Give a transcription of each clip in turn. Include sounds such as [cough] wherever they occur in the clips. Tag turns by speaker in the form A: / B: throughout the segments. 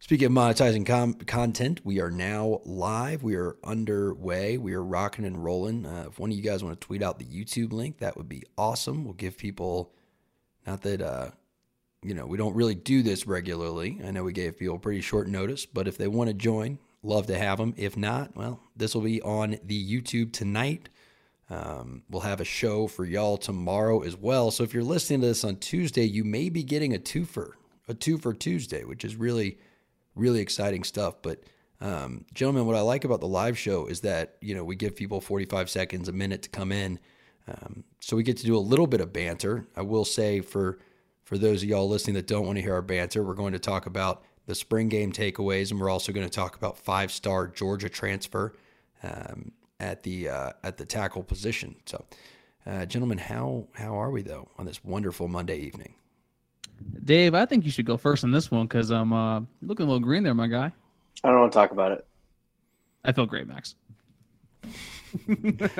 A: Speaking of monetizing com- content, we are now live. We are underway. We are rocking and rolling. Uh, if one of you guys want to tweet out the YouTube link, that would be awesome. We'll give people, not that, uh, you know, we don't really do this regularly. I know we gave people pretty short notice, but if they want to join, love to have them. If not, well, this will be on the YouTube tonight. Um, we'll have a show for y'all tomorrow as well. So if you're listening to this on Tuesday, you may be getting a twofer, a two for Tuesday, which is really really exciting stuff. But um, gentlemen, what I like about the live show is that you know we give people 45 seconds, a minute to come in, um, so we get to do a little bit of banter. I will say for for those of y'all listening that don't want to hear our banter, we're going to talk about the spring game takeaways, and we're also going to talk about five star Georgia transfer um, at the uh, at the tackle position. So, uh, gentlemen, how how are we though on this wonderful Monday evening?
B: Dave, I think you should go first on this one because I'm uh, looking a little green there, my guy.
C: I don't want to talk about it.
B: I feel great, Max. [laughs]
A: it's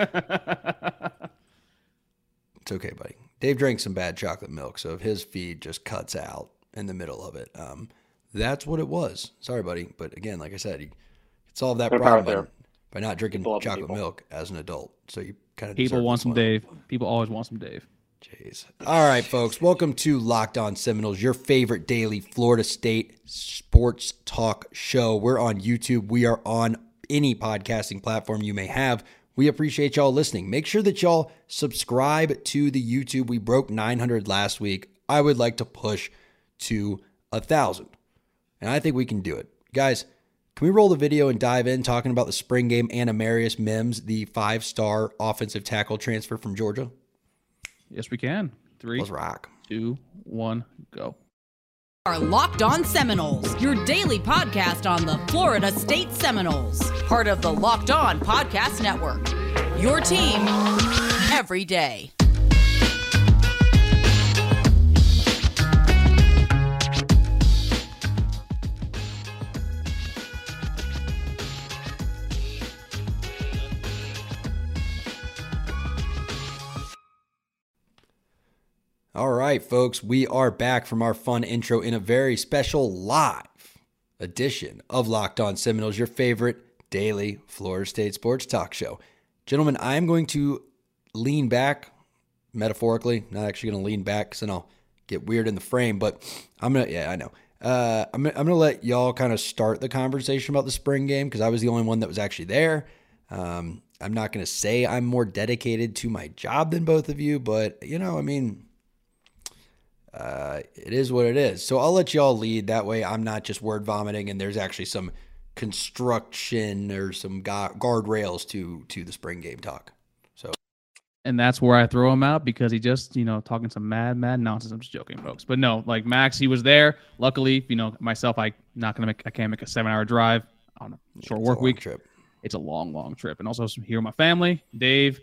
A: okay, buddy. Dave drank some bad chocolate milk, so if his feed just cuts out in the middle of it, um, that's what it was. Sorry, buddy, but again, like I said, you solve that problem by, by, not drinking chocolate milk as an adult. So you kind of
B: people want some Dave. People always want some Dave.
A: Jeez. All right, folks. Welcome to Locked On Seminoles, your favorite daily Florida State sports talk show. We're on YouTube. We are on any podcasting platform you may have. We appreciate y'all listening. Make sure that y'all subscribe to the YouTube. We broke 900 last week. I would like to push to a thousand, and I think we can do it, guys. Can we roll the video and dive in talking about the spring game and Amarius Mims, the five-star offensive tackle transfer from Georgia?
B: Yes, we can. 3
A: Let's rock.
B: Two, one, go.
D: Are Locked On Seminoles, your daily podcast on the Florida State Seminoles, part of the Locked On Podcast Network. Your team every day.
A: All right, folks, we are back from our fun intro in a very special live edition of Locked On Seminoles, your favorite daily Florida State sports talk show. Gentlemen, I'm going to lean back metaphorically, not actually going to lean back because then I'll get weird in the frame, but I'm going to, yeah, I know. Uh, I'm, I'm going to let y'all kind of start the conversation about the spring game because I was the only one that was actually there. Um, I'm not going to say I'm more dedicated to my job than both of you, but, you know, I mean, uh, it is what it is. So I'll let y'all lead. That way, I'm not just word vomiting, and there's actually some construction or some guardrails to to the spring game talk. So,
B: and that's where I throw him out because he just you know talking some mad mad nonsense. I'm just joking, folks. But no, like Max, he was there. Luckily, you know myself, I not gonna make I can't make a seven hour drive on a short work a week
A: trip.
B: It's a long long trip, and also here with my family, Dave.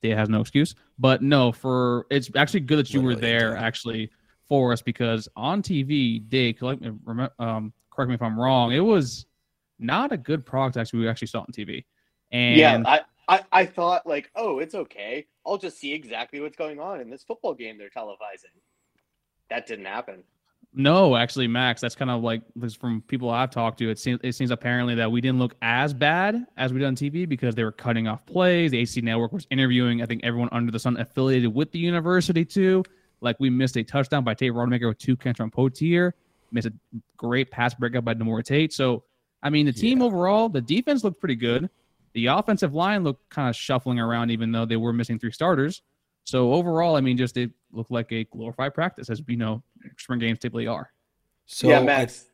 B: Dave has no excuse, but no, for it's actually good that you Literally were there. Actually, for us because on TV, Dave, correct me, um, correct me if I'm wrong, it was not a good product actually we actually saw it on TV. And
C: yeah, I, I, I thought like, oh, it's okay. I'll just see exactly what's going on in this football game they're televising. That didn't happen.
B: No, actually, Max, that's kind of like from people I've talked to. It seems it seems apparently that we didn't look as bad as we did on TV because they were cutting off plays. The ACC Network was interviewing, I think, everyone under the sun affiliated with the university too. Like we missed a touchdown by Tate Rodemaker with two catches from Poitier, missed a great pass breakup by Demorie Tate. So, I mean, the team yeah. overall, the defense looked pretty good. The offensive line looked kind of shuffling around, even though they were missing three starters. So overall, I mean, just it looked like a glorified practice, as we know spring games typically are.
C: So yeah, Max.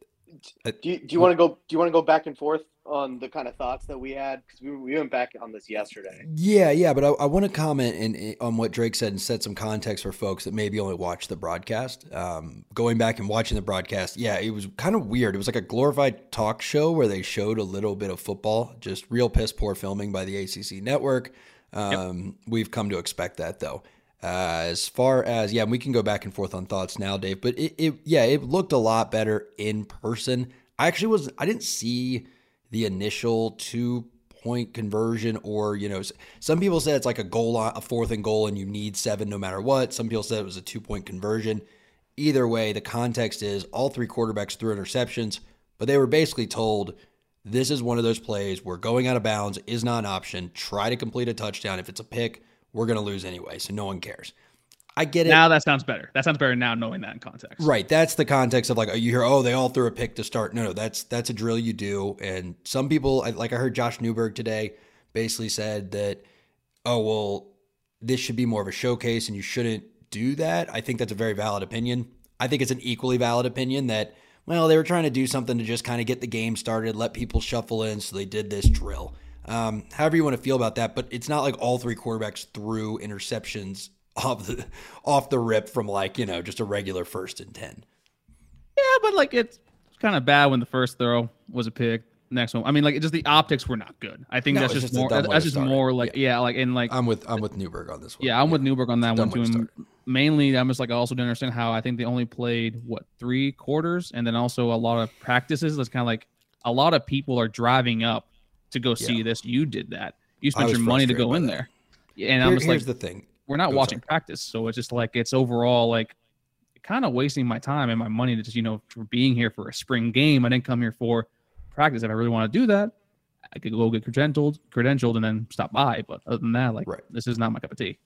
C: I, I, do you, do you want to go? Do you want to go back and forth on the kind of thoughts that we had because we, we went back on this yesterday.
A: Yeah, yeah, but I, I want to comment in, on what Drake said and set some context for folks that maybe only watched the broadcast. Um, going back and watching the broadcast, yeah, it was kind of weird. It was like a glorified talk show where they showed a little bit of football, just real piss poor filming by the ACC network. Um, yep. We've come to expect that though. Uh, as far as yeah, we can go back and forth on thoughts now, Dave. But it, it yeah, it looked a lot better in person. I actually was I didn't see the initial two point conversion or you know some people said it's like a goal a fourth and goal and you need seven no matter what some people said it was a two point conversion either way the context is all three quarterbacks threw interceptions but but they were basically told this is one of those plays where going out of bounds is not an option. Try to complete a touchdown. If it's a pick, we're going to lose anyway, so no one cares. I get it.
B: Now that sounds better. That sounds better now knowing that in context.
A: Right. That's the context of like you hear, oh, they all threw a pick to start. No, no, that's that's a drill you do. And some people, like I heard Josh Newberg today, basically said that, oh well, this should be more of a showcase, and you shouldn't do that. I think that's a very valid opinion. I think it's an equally valid opinion that, well, they were trying to do something to just kind of get the game started, let people shuffle in, so they did this drill. Um, however you want to feel about that, but it's not like all three quarterbacks threw interceptions [laughs] off the off the rip from like you know just a regular first and ten.
B: Yeah, but like it's kind of bad when the first throw was a pick. Next one, I mean, like just the optics were not good. I think no, that's just, just more. That's just more like yeah. yeah. like in like
A: I'm with I'm with Newberg on this one.
B: Yeah, I'm yeah. with Newberg on that one too. Mainly, I'm just like I also didn't understand how I think they only played what three quarters, and then also a lot of practices. That's kind of like a lot of people are driving up to go see this. You did that. You spent your money to go in that. there. And
A: Here, I'm just here's like, the thing
B: we're not Go watching sorry. practice, so it's just like it's overall like kind of wasting my time and my money to just you know for being here for a spring game. I didn't come here for practice. If I really want to do that, I could go get credentialed, credentialed, and then stop by. But other than that, like right. this is not my cup of tea.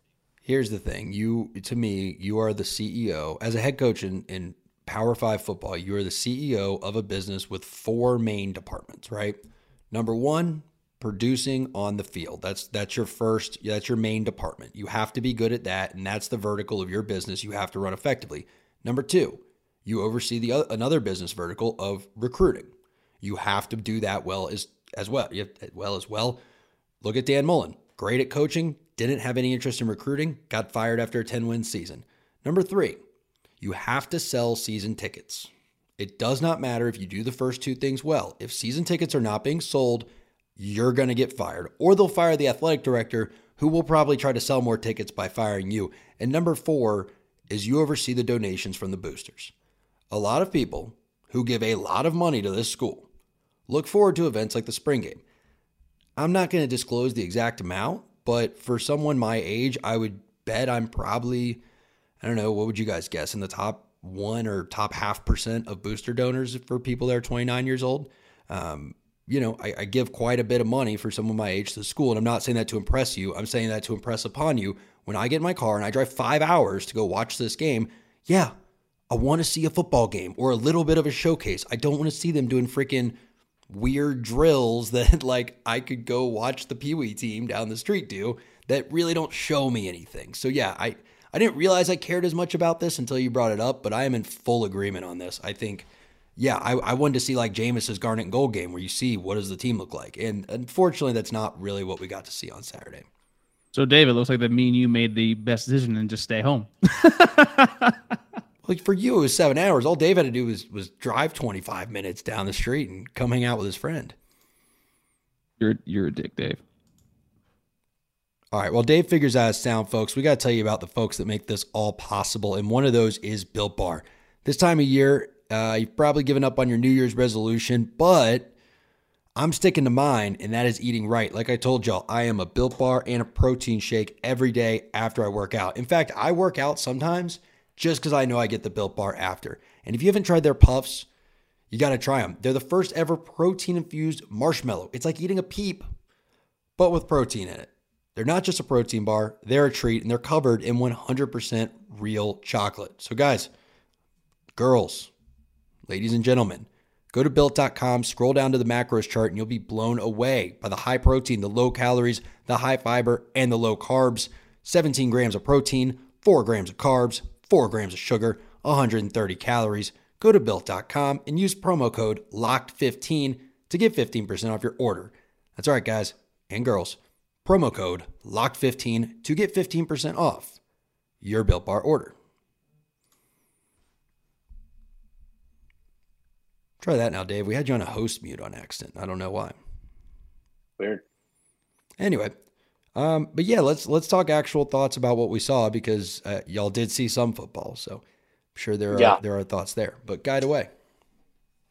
A: Here's the thing: you to me, you are the CEO as a head coach in, in Power Five football. You are the CEO of a business with four main departments, right? Number one, producing on the field. That's that's your first that's your main department. You have to be good at that and that's the vertical of your business you have to run effectively. Number 2, you oversee the other, another business vertical of recruiting. You have to do that well as as well. You have, well as well. Look at Dan Mullen. Great at coaching, didn't have any interest in recruiting, got fired after a 10-win season. Number 3, you have to sell season tickets. It does not matter if you do the first two things well. If season tickets are not being sold, you're going to get fired. Or they'll fire the athletic director, who will probably try to sell more tickets by firing you. And number four is you oversee the donations from the boosters. A lot of people who give a lot of money to this school look forward to events like the spring game. I'm not going to disclose the exact amount, but for someone my age, I would bet I'm probably, I don't know, what would you guys guess, in the top one or top half percent of booster donors for people that are 29 years old? Um, you know, I, I, give quite a bit of money for someone my age to school. And I'm not saying that to impress you. I'm saying that to impress upon you. When I get in my car and I drive five hours to go watch this game, yeah, I want to see a football game or a little bit of a showcase. I don't want to see them doing freaking weird drills [laughs] that like I could go watch the Pee Wee team down the street do that really don't show me anything. So yeah, I I didn't realize I cared as much about this until you brought it up, but I am in full agreement on this. I think yeah, I, I wanted to see like Jameis's Garnet and Gold game where you see what does the team look like, and unfortunately, that's not really what we got to see on Saturday.
B: So, David, looks like that me and you made the best decision and just stay home. [laughs]
A: like for you, it was seven hours. All Dave had to do was was drive twenty five minutes down the street and come hang out with his friend.
B: You're you're a dick, Dave.
A: All right. Well, Dave figures out his sound, folks. We got to tell you about the folks that make this all possible, and one of those is Built Bar. This time of year, uh, you've probably given up on your New Year's resolution, but I'm sticking to mine, and that is eating right. Like I told y'all, I am a built bar and a protein shake every day after I work out. In fact, I work out sometimes just because I know I get the built bar after. And if you haven't tried their puffs, you got to try them. They're the first ever protein infused marshmallow. It's like eating a peep, but with protein in it. They're not just a protein bar, they're a treat, and they're covered in 100% real chocolate. So, guys, girls, Ladies and gentlemen, go to built.com, scroll down to the macros chart, and you'll be blown away by the high protein, the low calories, the high fiber, and the low carbs. 17 grams of protein, 4 grams of carbs, 4 grams of sugar, 130 calories. Go to built.com and use promo code LOCKED15 to get 15% off your order. That's all right, guys and girls. Promo code LOCKED15 to get 15% off your Built Bar order. Try that now, Dave. We had you on a host mute on accident. I don't know why.
C: Weird.
A: Anyway, um, but yeah, let's let's talk actual thoughts about what we saw because uh, y'all did see some football, so I'm sure there are yeah. there are thoughts there. But guide away.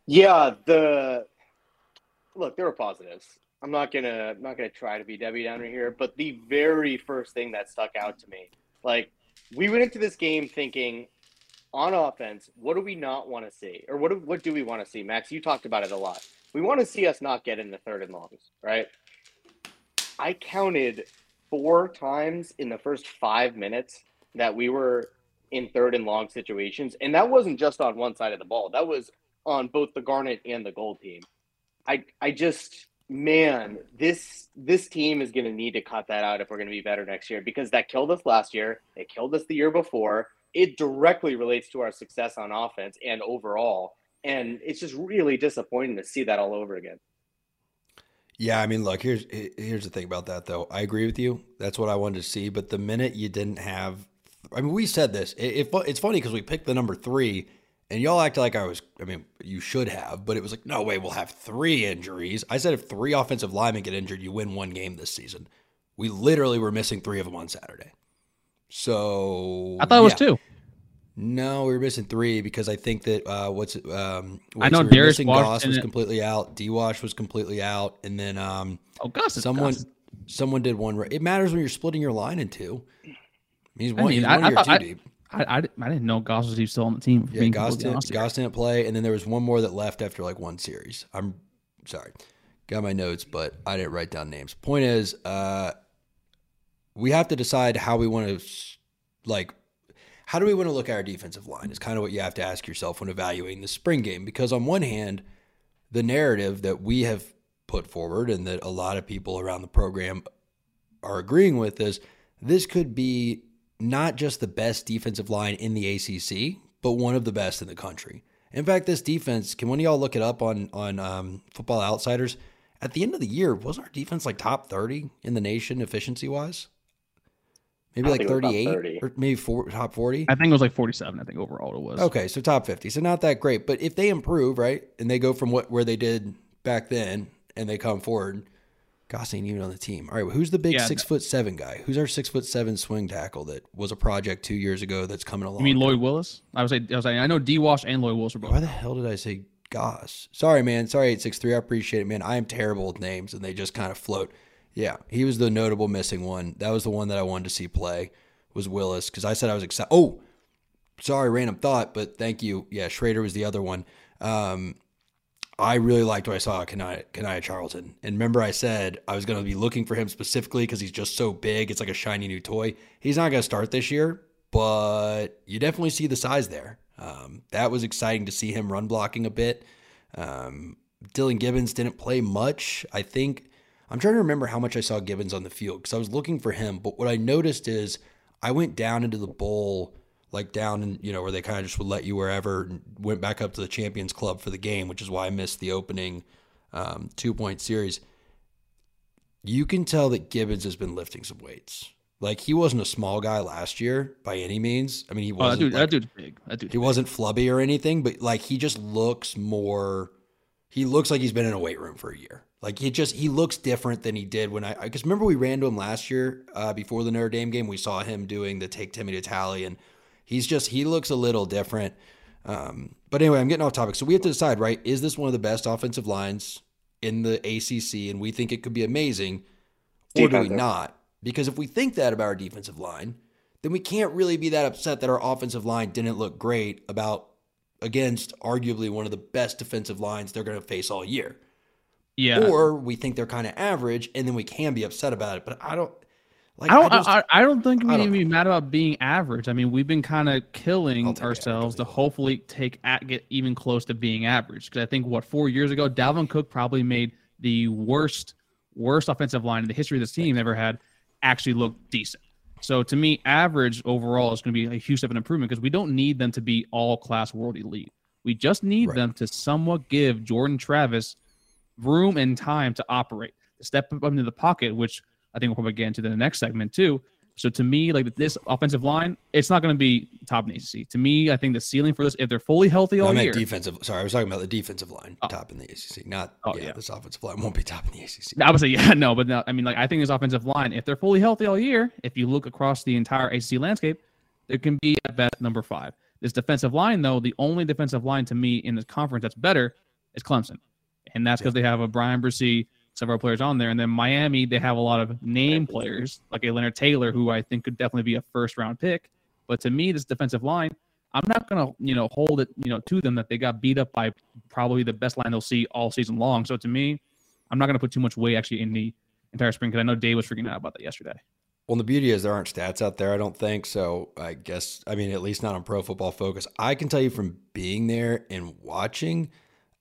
C: Yeah, the look there were positives. I'm not gonna I'm not gonna try to be Debbie Downer here, but the very first thing that stuck out to me, like we went into this game thinking on offense, what do we not want to see, or what do, what do we want to see? Max, you talked about it a lot. We want to see us not get in the third and longs, right? I counted four times in the first five minutes that we were in third and long situations, and that wasn't just on one side of the ball. That was on both the Garnet and the Gold team. I I just man, this this team is going to need to cut that out if we're going to be better next year because that killed us last year. It killed us the year before. It directly relates to our success on offense and overall. And it's just really disappointing to see that all over again.
A: Yeah, I mean, look, here's here's the thing about that though. I agree with you. That's what I wanted to see. But the minute you didn't have, I mean, we said this. It, it it's funny because we picked the number three, and y'all acted like I was, I mean, you should have, but it was like, no way, we'll have three injuries. I said if three offensive linemen get injured, you win one game this season. We literally were missing three of them on Saturday. So
B: I thought it was two.
A: No, we were missing three because I think that uh, what's um,
B: I know we Darius
A: Goss was completely out, D Wash was completely out, and then um,
B: oh Goss,
A: someone Goss. someone did one. It matters when you're splitting your line in two. He's one. I mean, he's one I, I, two I, deep.
B: I, I, I didn't know Goss was even still on the team.
A: Yeah, Goss didn't, Goss didn't play, and then there was one more that left after like one series. I'm sorry, got my notes, but I didn't write down names. Point is, uh, we have to decide how we want to, like, how do we want to look at our defensive line? Is kind of what you have to ask yourself when evaluating the spring game. Because on one hand, the narrative that we have put forward and that a lot of people around the program are agreeing with is this could be not just the best defensive line in the ACC, but one of the best in the country. In fact, this defense, can one of y'all look it up on on um, Football Outsiders? At the end of the year, wasn't our defense like top thirty in the nation efficiency wise? Maybe like thirty eight or maybe four, top forty.
B: I think it was like forty seven. I think overall it was.
A: Okay, so top fifty, so not that great. But if they improve, right, and they go from what where they did back then, and they come forward, Goss ain't even on the team. All right, well, who's the big yeah, six foot seven guy? Who's our six foot seven swing tackle that was a project two years ago that's coming along?
B: You mean Lloyd Willis? I was saying, I was saying, I know D Wash and Lloyd Willis are both.
A: Why the hell did I say Goss? Sorry, man. Sorry, eight six three. I appreciate it, man. I am terrible with names, and they just kind of float. Yeah, he was the notable missing one. That was the one that I wanted to see play. Was Willis because I said I was excited. Oh, sorry, random thought, but thank you. Yeah, Schrader was the other one. Um, I really liked what I saw Kanaya, Kanaya Charlton. And remember, I said I was going to be looking for him specifically because he's just so big. It's like a shiny new toy. He's not going to start this year, but you definitely see the size there. Um, that was exciting to see him run blocking a bit. Um, Dillan Gibbons didn't play much. I think I'm trying to remember how much I saw Gibbons on the field because I was looking for him. But what I noticed is I went down into the bowl like down and you know where they kind of just would let you wherever and went back up to the champions club for the game which is why i missed the opening um, two point series. You can tell that gibbons has been lifting some weights. Like he wasn't a small guy last year by any means. I mean he wasn't
B: oh, that, dude,
A: like,
B: that dude's big. That dude's
A: he
B: big.
A: wasn't flubby or anything but like he just looks more he looks like he's been in a weight room for a year. Like he just he looks different than he did when I because remember we ran to him last year uh, before the Notre Dame game. We saw him doing the take Timmy to tally, and He's just he looks a little different. Um, but anyway, I'm getting off topic. So we have to decide, right? Is this one of the best offensive lines in the ACC, and we think it could be amazing, or do we not? Because if we think that about our defensive line, then we can't really be that upset that our offensive line didn't look great about against arguably one of the best defensive lines they're going to face all year.
B: Yeah.
A: Or we think they're kind of average, and then we can be upset about it. But I don't.
B: Like, I don't. I, just, I, I don't think we need to be mad about being average. I mean, we've been kind of killing ourselves to hopefully take at get even close to being average. Because I think what four years ago, Dalvin Cook probably made the worst worst offensive line in the history of this team ever had actually look decent. So to me, average overall is going to be a huge step in improvement because we don't need them to be all class world elite. We just need right. them to somewhat give Jordan Travis room and time to operate, step up into the pocket, which I think we'll probably get into the next segment too. So to me, like this offensive line, it's not going to be top in the ACC. To me, I think the ceiling for this, if they're fully healthy all
A: I
B: year,
A: defensive. Sorry, I was talking about the defensive line, oh. top in the ACC. Not oh, yeah, yeah, this offensive line won't be top in the ACC.
B: I would say [laughs] yeah, no, but no, I mean like I think this offensive line, if they're fully healthy all year, if you look across the entire ACC landscape, it can be at best number five. This defensive line, though, the only defensive line to me in this conference that's better is Clemson, and that's because yeah. they have a Bryan Bresee several players on there. And then Miami, they have a lot of name players like a Leonard Taylor, who I think could definitely be a first round pick. But to me, this defensive line, I'm not gonna you know hold it you know to them that they got beat up by probably the best line they'll see all season long. So to me, I'm not gonna put too much weight actually in the entire spring because I know Dave was freaking out about that yesterday.
A: Well, the beauty is there aren't stats out there, I don't think. So I guess, I mean, at least not on Pro Football Focus. I can tell you from being there and watching,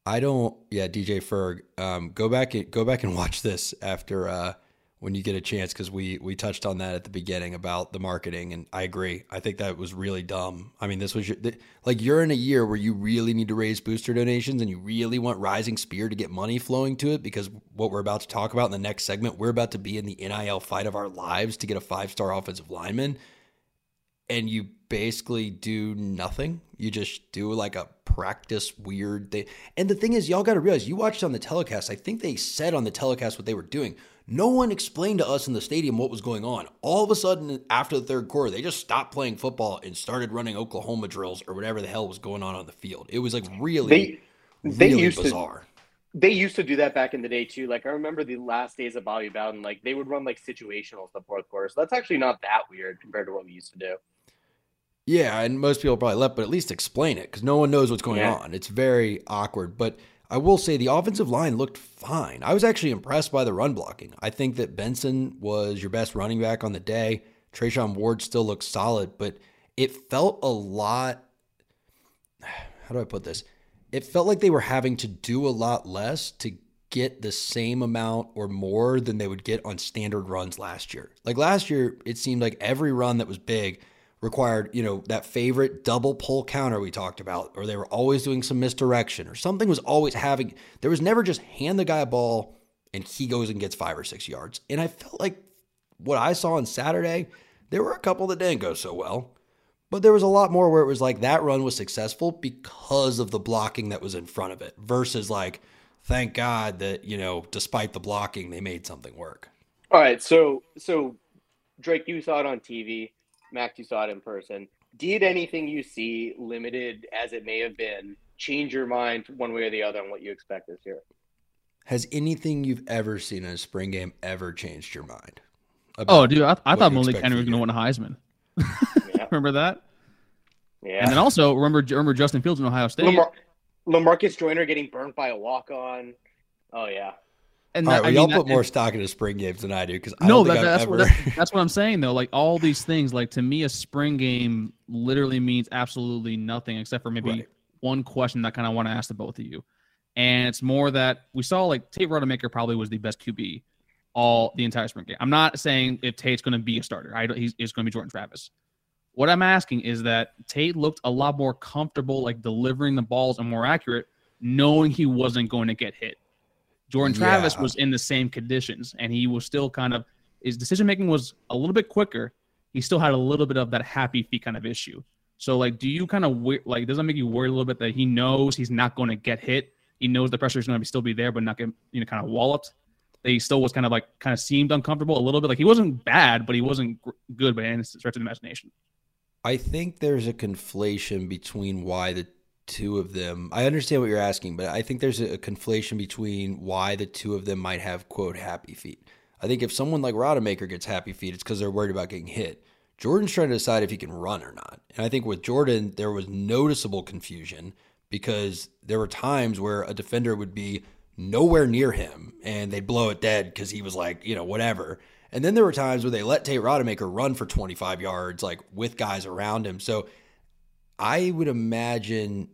A: I don't. Yeah, DJ Ferg, um, go back and go back and watch this after uh, when you get a chance because we we touched on that at the beginning about the marketing, and I agree. I think that was really dumb. I mean, this was your, like you're in a year where you really need to raise booster donations, and you really want Rising Spear to get money flowing to it because what we're about to talk about in the next segment, we're about to be in the NIL fight of our lives to get a five star offensive lineman, and you basically do nothing. You just do like a practice weird thing. And the thing is, y'all got to realize you watched on the telecast. I think they said on the telecast what they were doing. No one explained to us in the stadium what was going on. All of a sudden, after the third quarter, they just stopped playing football and started running Oklahoma drills or whatever the hell was going on on the field. It was like really, they, they really used bizarre.
C: To, they used to do that back in the day too. Like I remember the last days of Bobby Bowden, like they would run like situationals the fourth quarter. So that's actually not that weird compared to what we used to do.
A: Yeah, and most people probably left, but at least explain it because no one knows what's going yeah. on. It's very awkward, but I will say the offensive line looked fine. I was actually impressed by the run blocking. I think that Benson was your best running back on the day. Treshaun Ward still looks solid, but it felt a lot. [sighs] How do I put this? It felt like they were having to do a lot less to get the same amount or more than they would get on standard runs last year. Like last year, it seemed like every run that was big required, you know, that favorite double pull counter we talked about, or they were always doing some misdirection, or something was always having, there was never just hand the guy a ball and he goes and gets five or six yards. And I felt like what I saw on Saturday, there were a couple that didn't go so well, but there was a lot more where it was like that run was successful because of the blocking that was in front of it versus like, thank God that, you know, despite the blocking, they made something work.
C: All right. So, so Drake, you saw it on TV Max, you saw it in person. Did anything you see, limited as it may have been, change your mind one way or the other on what you expect this year?
A: Has anything you've ever seen in a spring game ever changed your mind?
B: Oh, dude, I, I thought Malik Henry was going to win a Heisman. yeah. [laughs] remember that? Yeah. And then also remember remember Justin Fields in Ohio State. Lamar-
C: Lamarcus Joyner getting burnt by a walk on. Oh yeah.
A: And that, well, y'all put more stock into spring games than I do because
B: no,
A: that,
B: that's
A: ever...
B: what, that, [laughs] that's what I'm saying though. Like all these things, like to me, a spring game literally means absolutely nothing except for maybe right. one question that kind of want to ask the both of you, and it's more that we saw like Tate Rodemaker probably was the best QB all the entire spring game. I'm not saying if Tate's going to be a starter. I he's, he's going to be Jordan Travis. What I'm asking is that Tate looked a lot more comfortable, like delivering the balls and more accurate, knowing he wasn't going to get hit. Jordan Travis yeah. was in the same conditions, and he was still kind of his decision making was a little bit quicker. He still had a little bit of that happy feet kind of issue. So, like, do you kind of like does that make you worry a little bit that he knows he's not going to get hit? He knows the pressure is going to still be there, but not get you know kind of walloped. That he still was kind of like kind of seemed uncomfortable a little bit. Like he wasn't bad, but he wasn't good by any stretch of the imagination.
A: I think there's a conflation between why the two of them. I understand what you're asking, but I think there's a conflation between why the two of them might have quote happy feet. I think if someone like Rodemaker gets happy feet, it's because they're worried about getting hit. Jordan's trying to decide if he can run or not. And I think with Jordan, there was noticeable confusion because there were times where a defender would be nowhere near him and they'd blow it dead because he was like, you know, whatever. And then there were times where they let Tate Rodemaker run for 25 yards, like with guys around him. So I would imagine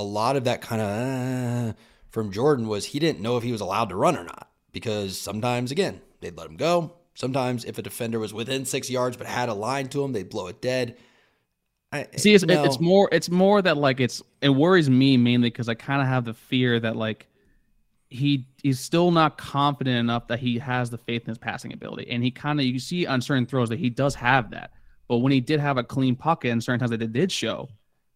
A: a lot of that kind of uh, from Jordan was he didn't know if he was allowed to run or not because sometimes, again, they'd let him go. Sometimes, if a defender was within six yards but had a line to him, they'd blow it dead.
B: I, See, it's, no. it's more it's more that like it's it worries me mainly because I kind of have the fear that like he he's still not confident enough that he has the faith in his passing ability, and he kind of you see on certain throws that he does have that. But when he did have a clean pocket, and certain times that it did show,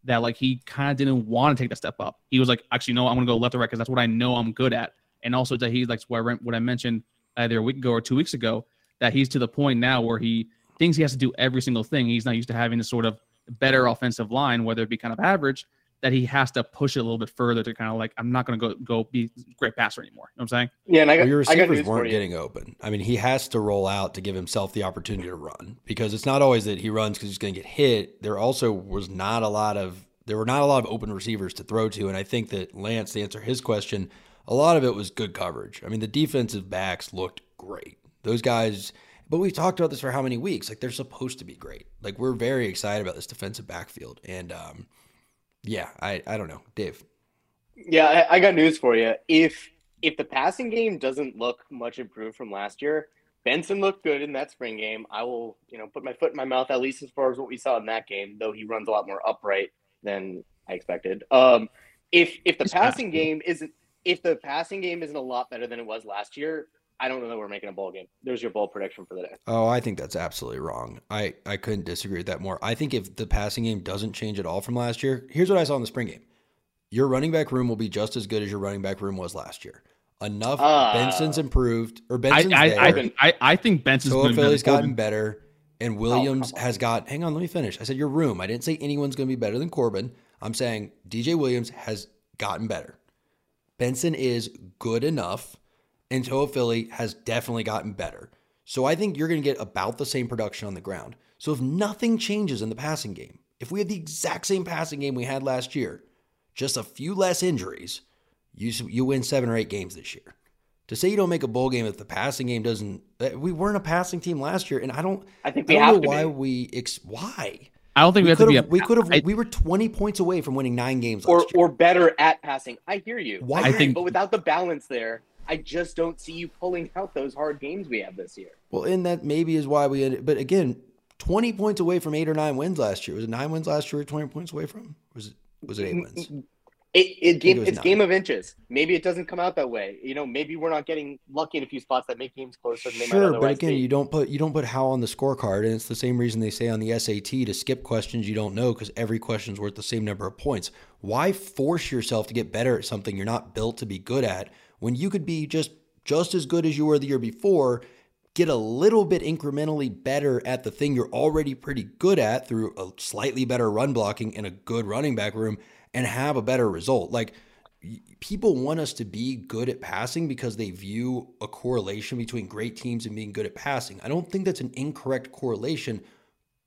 B: that like he kind of didn't want to take that step up. He was like, actually, no, I'm gonna go left or right because that's what I know I'm good at. And also that he like what I, mentioned either a week ago or two weeks ago that he's to the point now where he thinks he has to do every single thing. He's not used to having this sort of better offensive line, whether it be kind of average. That he has to push it a little bit further to kind of like I'm not going to go go be great passer anymore. You know what I'm saying?
C: Yeah, and I got,
A: Well, your
C: I got
A: receivers weren't
C: you.
A: getting open. I mean, he has to roll out to give himself the opportunity to run because it's not always that he runs because he's going to get hit. There also was not a lot of there were not a lot of open receivers to throw to, and I think that Lance, to answer his question, a lot of it was good coverage. I mean, the defensive backs looked great. Those guys, but we've talked about this for how many weeks? Like they're supposed to be great. Like we're very excited about this defensive backfield, and um, yeah, I I don't know, Dave.
C: Yeah, I, I got news for you. If if the passing game doesn't look much improved from last year, Benson looked good in that spring game. I will, you know, put my foot in my mouth at least as far as what we saw in that game, though he runs a lot more upright than I expected. Um, if if the
B: He's
C: passing
B: fast.
C: game isn't if the passing game isn't a lot better than it was last year, I don't know that we're making a bowl game. There's your bowl prediction for the day.
A: Oh, I think that's absolutely wrong. I, I couldn't disagree with that more. I think if the passing game doesn't change at all from last year, here's what I saw in the spring game. Your running back room will be just as good as your running back room was last year. Enough
C: Ah.
A: Benson's improved or Benson's
B: I,
A: there.
B: I, think I I think Benson's
A: Toa
B: going
A: Philly's
B: better.
A: gotten better, and Williams
C: come
A: has got. Hang on, let me finish. I said your room. I didn't say anyone's going to be better than Corbin. I'm saying DJ Williams has gotten better. Benson is good enough, and Toafili has definitely gotten better. So I think you're going to get about the same production on the ground. So if nothing changes in the passing game, if we have the exact same passing game we had last year, just a few less injuries, you you win seven or eight games this year. To say you don't make a bowl game if the passing game doesn't, uh, we weren't a passing team last year, and I don't,
C: I think
A: I
C: we
A: don't
C: have
A: know
C: to
A: why
C: be.
A: we ex, why
B: I don't think we,
A: we
B: have to
A: could
B: be.
A: have
B: A,
A: we could have
B: I-
A: we were twenty points away from winning nine games
C: or
A: last year.
C: or better at passing. I hear you.
A: Why?
C: I
B: I think-
C: but without the balance there, I just don't see you pulling out those hard games we have this year.
A: Well, and that maybe is why we ended. But again, twenty points away from eight or nine wins last year. Was it nine wins last year? or Twenty points away from? Was it? Was it eight wins?
C: It, it game
A: it
C: it's
A: nine.
C: game of inches. Maybe it doesn't come out that way. You know, maybe we're not getting lucky in a few spots that make games closer than they might
A: Sure, but again,
C: be.
A: you don't put you don't put how on the scorecard, and it's the same reason they say on the SAT to skip questions you don't know because every question's worth the same number of points. Why force yourself to get better at something you're not built to be good at when you could be just just as good as you were the year before? Get a little bit incrementally better at the thing you're already pretty good at through a slightly better run blocking and a good running back room, and have a better result. Like people want us to be good at passing because they view a correlation between great teams and being good at passing. I don't think that's an incorrect correlation,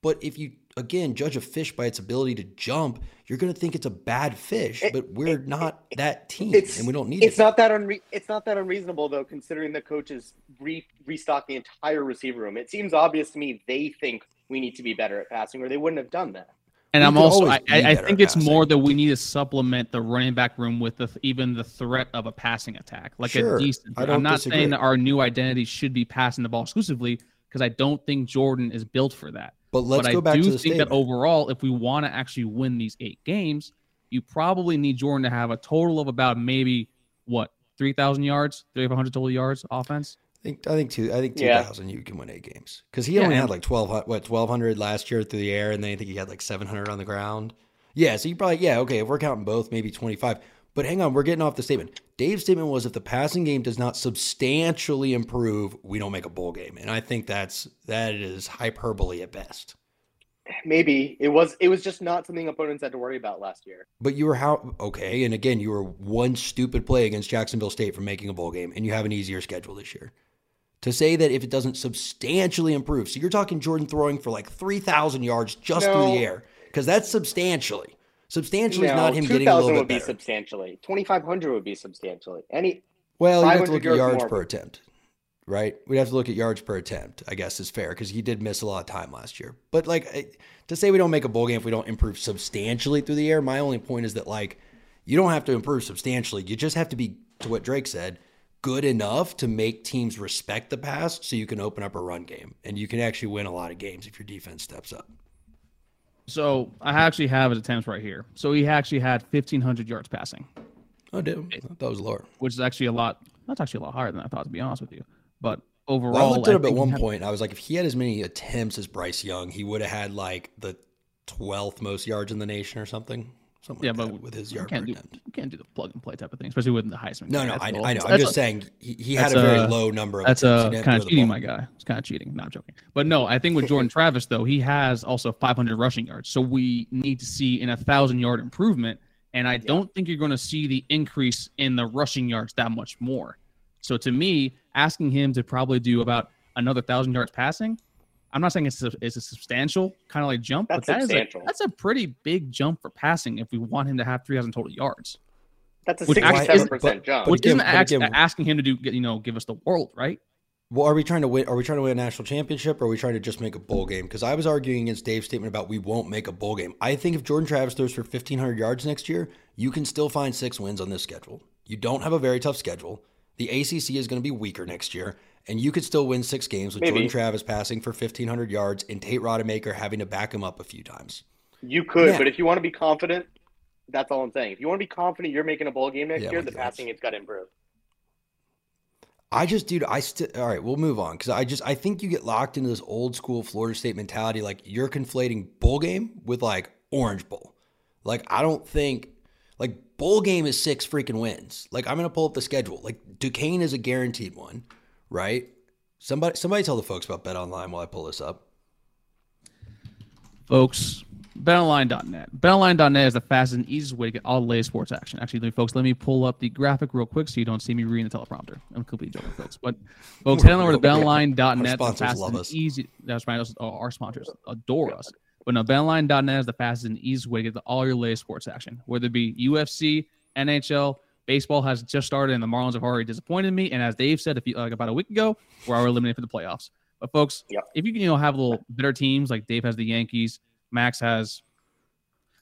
A: but if you again judge a fish by its ability to jump, you're going to think it's a bad fish, but we're not that team
C: it's
A: and we don't need
C: it's
A: it.
C: not that unre- it's not that unreasonable though considering the coaches re- restock the entire receiver room it seems obvious to me they think we need to be better at passing or they wouldn't have done that
B: And
A: We
B: I'm also, I, I, I think
A: at
B: it's more that we need to supplement the running back room with the, even the threat of a passing attack, like
A: Sure.
B: a decent. I'm not
A: disagree.
B: saying that our new identity should be passing the ball exclusively because I don't think Jordan is built for that.
A: But let's
B: but
A: go
B: I
A: back
B: do
A: to the
B: think
A: statement.
B: that overall, if we want to actually win these eight games, you probably need Jordan to have a total of about maybe what three thousand yards, three hundred total yards offense.
A: I think I think two I think two
C: Yeah.
A: you can win eight games because he
B: Yeah,
A: only
B: and-
A: had like twelve what twelve hundred last year through the air and then I think he had like seven hundred on the ground. Yeah, so you probably yeah okay if we're counting both maybe twenty five. But hang on, we're getting off the statement. Dave's statement was if the passing game does not substantially improve, we don't make a bowl game, and I think that's that is hyperbole at best.
C: maybe it was it was just not something opponents had to worry about last year
A: But you were how okay, and again, you were one stupid play against Jacksonville State from making a bowl game, and you have an easier schedule this year. To say that if it doesn't substantially improve, so you're talking Jordan throwing for like three thousand yards just through the air, because that's substantially. Substantially is
C: No,
A: not him getting a
C: 2000
A: little bit
C: would be
A: better.
C: substantially 2500 would be substantially any
A: well, you have to
C: 500
A: look at
C: yards more.
A: per attempt, right? We'd have to look at yards per attempt. I guess is fair because he did miss a lot of time last year. But like to say we don't make a bowl game if we don't improve substantially through the air, my only point is that like you don't have to improve substantially. You just have to be to what Drake said, good enough to make teams respect the pass so you can open up a run game and you can actually win a lot of games if your defense steps up.
B: So I actually have his attempts right here. So he actually had fifteen hundred yards passing,
A: Oh, dude, I thought that was lower.
B: which is actually a lot. That's actually a lot higher than I thought, to be honest with you. But
A: Well,
B: overall,
A: I looked it up at one
B: had-
A: point. I was like, if he had as many attempts as Bryce Young, he would have had like the twelfth most yards in the nation or something. Something
B: Yeah,
A: like
B: but
A: with his yard
B: can't do
A: attempt.
B: you can't do the plug and play type of thing, especially with the Heisman.
A: No, no, I,
B: a
A: know. I know. I'm
B: that's
A: just
B: a-
A: saying he, he had a very
B: a-
A: low number of
B: That's
A: didn't
B: kind of cheating, my guy. It's kind of cheating. No, I'm joking. But no, I think with [laughs] Jordan Travis though, he has also 500 rushing yards. So we need to see in a thousand yard improvement. And I don't think you're going to see the increase in the rushing yards that much more. So to me, asking him to probably do about another thousand yards passing, I'm not saying it's a, it's a substantial kind of like jump,
C: That's
B: but that is a,
C: substantial.
B: that's a pretty big jump for passing if we want him to have 3,000 total yards.
C: That's a
B: Which actually
C: sixty-seven percent
A: but-
C: jump.
A: but
B: Which
A: again-
B: isn't
A: but again-
B: asking him to do, you know, give us the world, right?
A: Well, are we trying to win? Are we trying to win a national championship, or are we trying to just make a bowl game? Because I was arguing against Dave's statement about we won't make a bowl game. I think if Jordan Travis throws for fifteen hundred yards next year, you can still find six wins on this schedule. You don't have a very tough schedule. The ACC is going to be weaker next year, and you could still win six games with
C: Maybe.
A: Jordan Travis passing for fifteen hundred yards and Tate Rodemaker having to back him up a few times.
C: You could,
A: Yeah.
C: but if you want to be confident, that's all I'm saying. If you want to be confident you're making a bowl game next
A: Yeah,
C: year, the passing it's got to improve.
A: I just, dude, I still. All right, we'll move on because I just, I think you get locked into this old school Florida State mentality. Like you're conflating bowl game with like Orange Bowl. Like I don't think, like bowl game is six freaking wins. Like I'm gonna pull up the schedule. Like Duquesne is a guaranteed one, right? Somebody, somebody tell the folks about Bet Online while I pull this up.
B: folks. BetOnline.net. BetOnline.net is the fastest and easiest way to get all the latest sports action. Actually, let me- folks, let me pull up the graphic real quick so you don't see me reading the teleprompter. I'm completely joking, folks. But [laughs] folks, head on over to BetOnline.net.
A: Our sponsors love
B: and
A: us.
B: Easy. That's right. Our sponsors adore us. But no, BetOnline.net is the fastest and easiest way to get all your latest sports action, whether it be UFC, NHL. Baseball has just started, and the Marlins have already disappointed me. And as Dave said, if you like about a week ago, we're already eliminated for the playoffs. But folks,
C: Yep.
B: if you can, you know, have a little better teams like Dave has the Yankees, Max has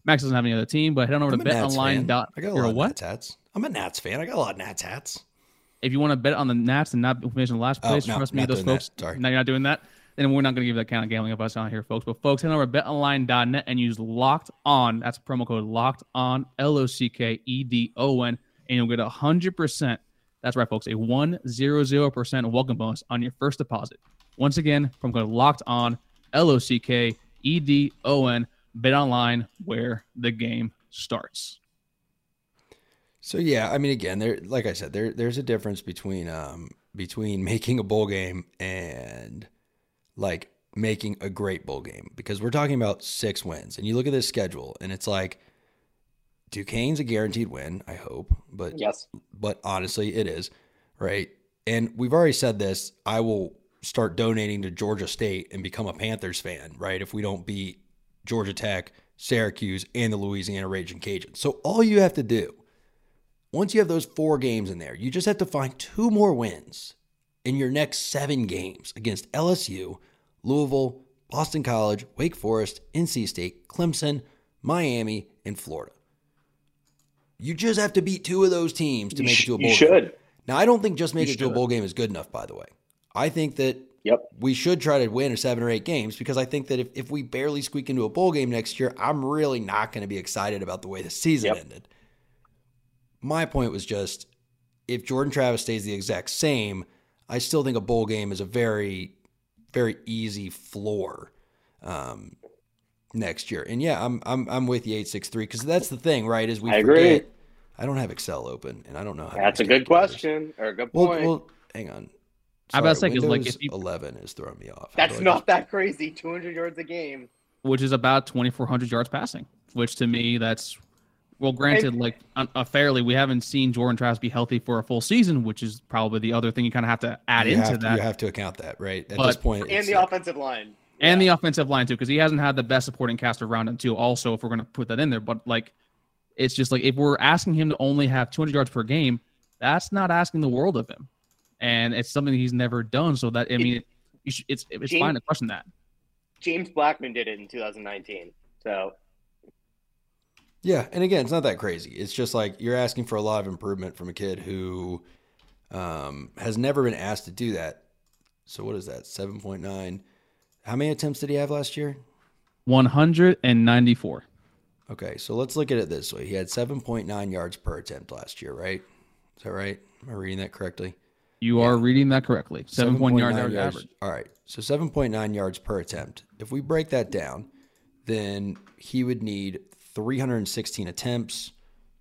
B: Max doesn't have any other team, but head on over
A: I'm
B: to
A: a Nats fan.
B: betonline. dot-
A: I got a
B: You're
A: lot
B: a
A: of
B: what?
A: Nats hats. I'm a Nats fan. I got a lot of Nats hats.
B: If you want to bet on the Nats and not finish in the last
A: Oh,
B: place,
A: no,
B: trust me, those
A: that.
B: folks.
A: Sorry.
B: No, you're not doing that. Then we're not going to give that kind of gambling advice on here, folks. But folks, head on over to betonline.net and use locked on. That's promo code locked on, L O C K E D O N, and you'll get a hundred percent. That's right, folks. A one zero zero percent welcome bonus on your first deposit. Once again, from going locked on, L O C K E D O N. Bet online where the game starts.
A: So yeah, I mean, again, there, like I said, there, there's a difference between, um, between [laughs] making a bowl game and like making a great bowl game because we're talking about six wins, and you look at this schedule, and it's like Duquesne's a guaranteed win, I hope, but
C: Yes.
A: but honestly, it is right. And we've already said this. I will start donating to Georgia State and become a Panthers fan, right? If we don't beat Georgia Tech, Syracuse, and the Louisiana Raging Cajuns. So all you have to do, once you have those four games in there, you just have to find two more wins in your next seven games against LSU, Louisville, Boston College, Wake Forest, NC State, Clemson, Miami, and Florida. You just have to beat two of those teams to
C: You,
A: make it to a
C: you
A: bowl game.
C: should.
A: Now, I don't think just making it to a bowl game is good enough, by the way. I think that
C: Yep.
A: we should try to win a seven or eight games because I think that if, if we barely squeak into a bowl game next year, I'm really not going to be excited about the way the season
C: Yep.
A: ended. My point was just if Jordan Travis stays the exact same, I still think a bowl game is a very, very easy floor um, next year. And yeah, I'm I'm I'm with you eight six three because that's the thing, right? Is we
C: I agree.
A: forget. I don't have Excel open, and I don't know how. to
C: That's a good question or a good
A: Well,
C: point.
A: well, hang on.
B: I about to
A: Sorry,
B: like, if you-
A: 11 is throwing me off.
C: That's not
A: just-
C: that crazy. 200 yards a game.
B: which is about 2,400 yards passing, which to me, that's, well, granted,
C: And-
B: like un- uh, fairly, we haven't seen Jordan Travis be healthy for a full season, which is probably the other thing you kind of have to add into
A: have,
B: that.
A: You have to account that, right? At
B: But-
A: this point,
C: And
A: it's
C: the
A: like-
C: offensive line.
B: And the offensive line, too, because he hasn't had the best supporting cast around him, too, also, if we're going to put that in there. But, like, it's just like if we're asking him to only have 200 yards per game, that's not asking the world of him. And it's something he's never done. So that, I mean, you should, it's, it's
C: James-
B: fine to question that.
C: James Blackman did it in 2019. So
A: Yeah, and again, it's not that crazy. It's just like you're asking for a lot of improvement from a kid who um, has never been asked to do that. So what is that? 7.9. How many attempts did he have last year?
B: 194.
A: Okay, so let's look at it this way. He had 7.9 yards per attempt last year, right? Is that right? Am I reading that correctly?
B: You are reading that correctly. 7.1 yards average.
A: All right. So 7.9 yards per attempt. If we break that down, then he would need 316 attempts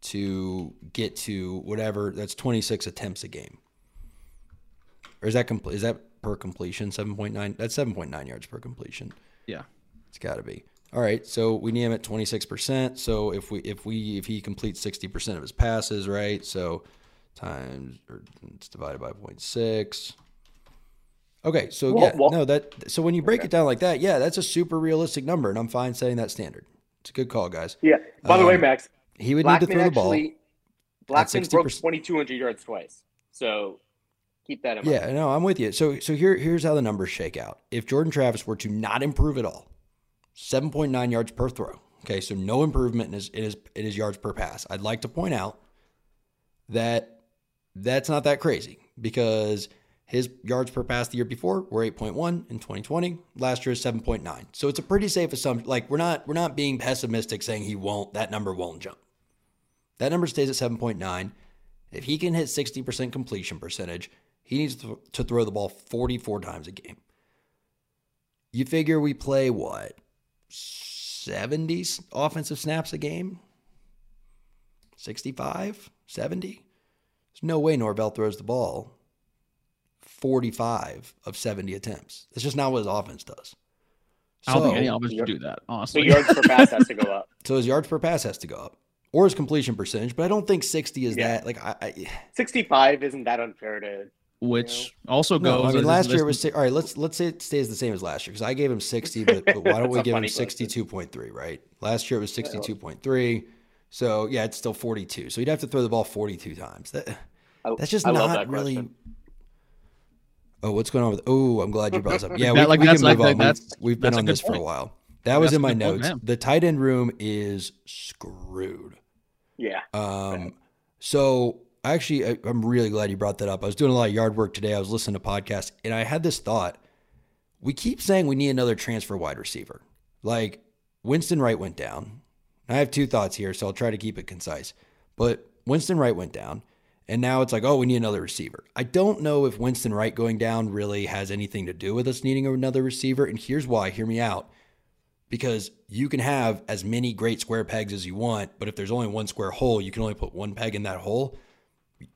A: to get to whatever. That's 26 attempts a game. Or is that complete? Is that per completion? 7.9. That's 7.9 yards per completion.
B: Yeah.
A: It's got to be. All right, so we need him at 26%. So if we if we if he completes 60% of his passes, right? So times or it's divided by 0.6. Okay, so
C: Well-
A: yeah,
C: well-
A: no that so when you break it down like that, yeah, that's a super realistic number and I'm fine setting that standard. It's a good call, guys.
C: Yeah. By the way,
A: Um,
C: Max,
A: He would
C: Blackman
A: need to throw the ball.
C: Blackman broke 2,200 yards twice. So keep that in mind.
A: Yeah, no, I'm with you. So so here here's how the numbers shake out. If Jordan Travis were to not improve at all, 7.9 yards per throw. Okay, so no improvement in his in his in his yards per pass. I'd like to point out that that's not that crazy because his yards per pass the year before were 8.1 in 2020. Last year is 7.9. So it's a pretty safe assumption. Like we're not we're not being pessimistic saying he won't that number won't jump. That number stays at 7.9. If he can hit 60% completion percentage, he needs to, to throw the ball 44 times a game. You figure we play what? 70 offensive snaps a game? 65? 70? There's no way Norvell throws the ball 45 of 70 attempts. That's just not what his offense does.
B: I don't think any of us should do that,
C: So
B: honestly.
C: yards per pass has to go up. [laughs]
A: So his yards per pass has to go up, or his completion percentage. But I don't think sixty is
C: Yeah.
A: that. Like I, I
C: 65 isn't that unfair to.
B: Which also goes.
A: no, I mean last year was all right. Let's let's say it stays the same as last year because I gave him sixty, but, but [laughs] why don't we give him sixty-two point three? Right, last year it was sixty-two point three. So yeah, it's still forty-two. So he'd have to throw the ball forty-two times. That that's just
C: I
A: not
C: that
A: really.
C: question.
A: Oh, what's going on with? Oh, I'm glad you brought this up. Yeah, [laughs]
B: That-
A: we,
B: like,
A: we
B: that's
A: can move
B: like-
A: on.
B: that's-
A: we've, been
B: that's
A: on this for a while. That was
B: That's
A: in my
B: good point,
A: notes. The tight end room is screwed.
C: Yeah.
A: Um, so actually, I, I'm really glad you brought that up. I was doing a lot of yard work today. I was listening to podcasts, and I had this thought. We keep saying we need another transfer wide receiver. Like Winston Wright went down. I have two thoughts here, so I'll try to keep it concise. But Winston Wright went down, and now it's like, oh, we need another receiver. I don't know if Winston Wright going down really has anything to do with us needing another receiver. And here's why. Hear me out because you can have as many great square pegs as you want, but if there's only one square hole, you can only put one peg in that hole.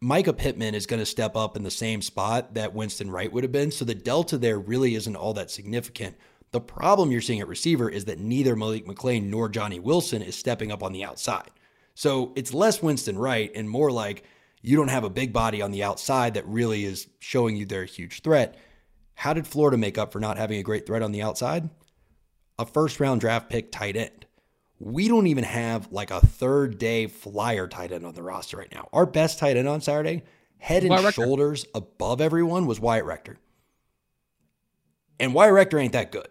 A: Mycah Pittman is going to step up in the same spot that Winston Wright would have been. So the delta there really isn't all that significant. The problem you're seeing at receiver is that neither Malik McClain nor Johnny Wilson is stepping up on the outside. So it's less Winston Wright and more like you don't have a big body on the outside that really is showing you they're a huge threat. How did Florida make up for not having a great threat on the outside? a first round draft pick tight end. We don't even have like a third day flyer tight end on the roster right now. Our best tight end on Saturday, head and
B: Wyatt Rector.
A: shoulders above everyone, was Wyatt Rector. And Wyatt Rector ain't that good.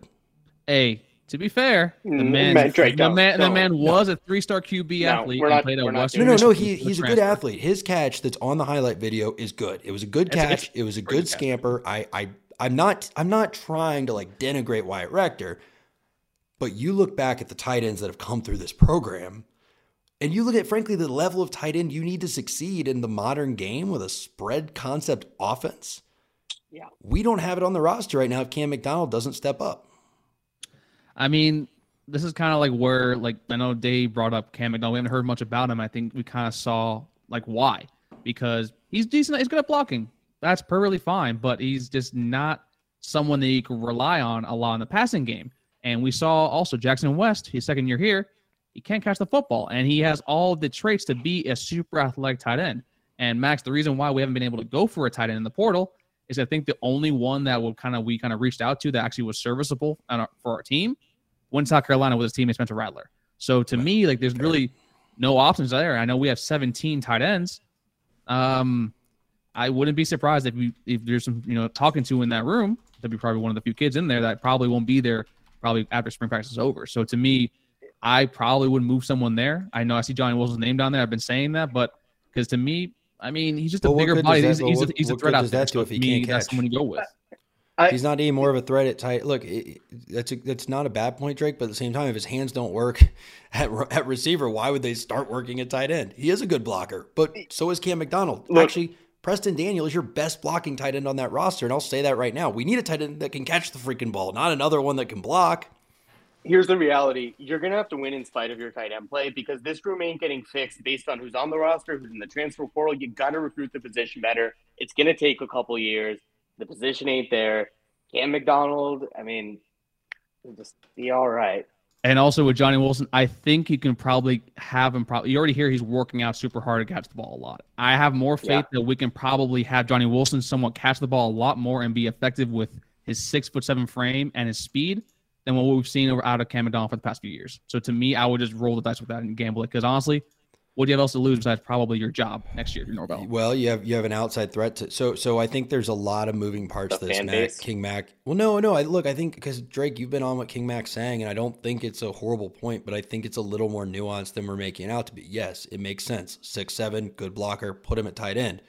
B: Hey, to be fair, the
C: Mm,
B: man,
C: man, Drake,
B: the
C: don't-
B: man, the
C: don't.
B: man was a three-star QB
C: No,
B: athlete
C: we're
B: and
C: not-
B: played at
C: we're not
B: Western.
A: No, no, no. He,
B: as a
A: he's a good athlete. His catch that's on the highlight video is good. It was a good
B: It's-
A: catch.
B: it's
A: it was a good
B: good catch.
A: scamper. I, I, I'm not, I'm not trying to like denigrate Wyatt Rector, but you look back at the tight ends that have come through this program, and you look at frankly the level of tight end you need to succeed in the modern game with a spread concept offense.
C: Yeah.
A: We don't have it on the roster right now if Cam McDonald doesn't step up.
B: I mean, this is kind of like where, like, I know Dave brought up Cam McDonald. We haven't heard much about him. I think we kind of saw like why because he's decent. He's good at blocking. That's perfectly fine, but he's just not someone that you can rely on a lot in the passing game. And we saw also Jackson West, his second year here, he can't catch the football, and he has all the traits to be a super athletic tight end. And Max, the reason why we haven't been able to go for a tight end in the portal is I think the only one that would kind of we kind of reached out to that actually was serviceable our, for our team went to South Carolina with his teammate Spencer Rattler. So to me, like there's really no options there. I know we have 17 tight ends. Um, I wouldn't be surprised if we if there's some you know talking to in that room. That'd be probably one of the few kids in there that probably won't be there probably after spring practice is over. So to me, I probably would move someone there. I know I see Johnny Wilson's name down there. I've been saying that, but because to me, I mean, he's just a
A: But
B: bigger
A: good
B: body.
A: does
B: He's, he's,
A: what-
B: a, he's a threat
A: good
B: out
A: does
B: there.
A: that do
B: So
A: if he
B: me,
A: can't
B: that's
A: catch?
B: someone you go with.
C: I,
A: He's not any more of a threat at tight. Look, it, that's a, that's not a bad point, Drake. But at the same time, if his hands don't work [laughs] at, at receiver, why would they start working at tight end? He is a good blocker, but so is Cam McDonald.
C: Look-
A: Actually, Preston Daniel is your best blocking tight end on that roster, and I'll say that right now. We need a tight end that can catch the freaking ball, not another one that can block.
C: here's the reality: you're gonna have to win in spite of your tight end play because this room ain't getting fixed based on who's on the roster, who's in the transfer portal. You got to recruit the position better. It's gonna take a couple years. The position ain't there. Cam McDonald, I mean, just be all right.
B: And also with Johnny Wilson, I think you can probably have him. Probably you already hear he's working out super hard to catch the ball a lot. I have more faith
C: Yeah.
B: that we can probably have Johnny Wilson somewhat catch the ball a lot more and be effective with his six foot seven frame and his speed than what we've seen over out of Cam McDonald for the past few years. So to me, I would just roll the dice with that and gamble it because honestly, what do you have else to lose besides probably your job next year you're Norvell?
A: Well, you have you have an outside threat to so so I think there's a lot of moving parts
C: The
A: to this
C: fan
A: Mac,
C: base?
A: King Mac. Well, no, no. I look, I think because Drake, you've been on what King Mac's saying, and I don't think it's a horrible point, but I think it's a little more nuanced than we're making it out to be. Yes, it makes sense. Six seven, good blocker, put him at tight end,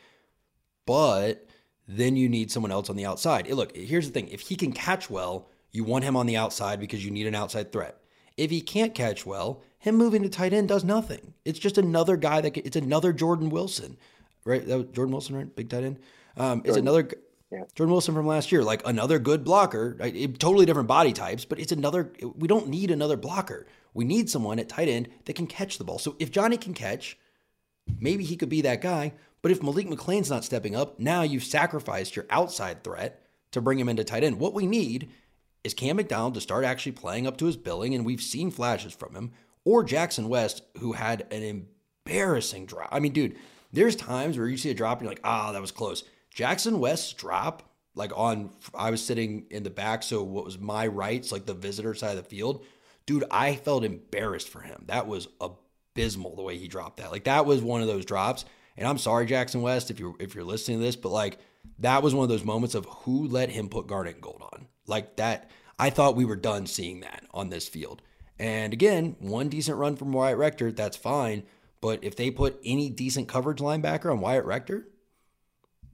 A: but then you need someone else on the outside. Eh, Look, here's the thing: if he can catch well, you want him on the outside because you need an outside threat. If he can't catch well, him moving to tight end does nothing. It's just another guy that it's another Jordan Wilson, right? That was Jordan Wilson, right? Big tight end. Um, it's another
C: Yeah.
A: Jordan Wilson from last year, like another good blocker. Right? It- totally different body types, but it's another. We don't need another blocker. We need someone at tight end that can catch the ball. So if Johnny can catch, maybe he could be that guy. But if Malik McClain's not stepping up, now you've sacrificed your outside threat to bring him into tight end. What we need is Cam McDonald to start actually playing up to his billing, and we've seen flashes from him, or Jackson West, who had an embarrassing drop. I mean, dude, there's times where you see a drop and you're like, ah, that was close. Jackson West's drop, like on, I was sitting in the back, so what was my rights, like the visitor side of the field, dude, I felt embarrassed for him. That was abysmal the way he dropped that. Like that was one of those drops. And I'm sorry, Jackson West, if you're if you're listening to this, but like that was one of those moments of who let him put Garnet and Gold on. Like that, I thought we were done seeing that on this field. And again, one decent run from Wyatt Rector, that's fine. But if they put any decent coverage linebacker on Wyatt Rector,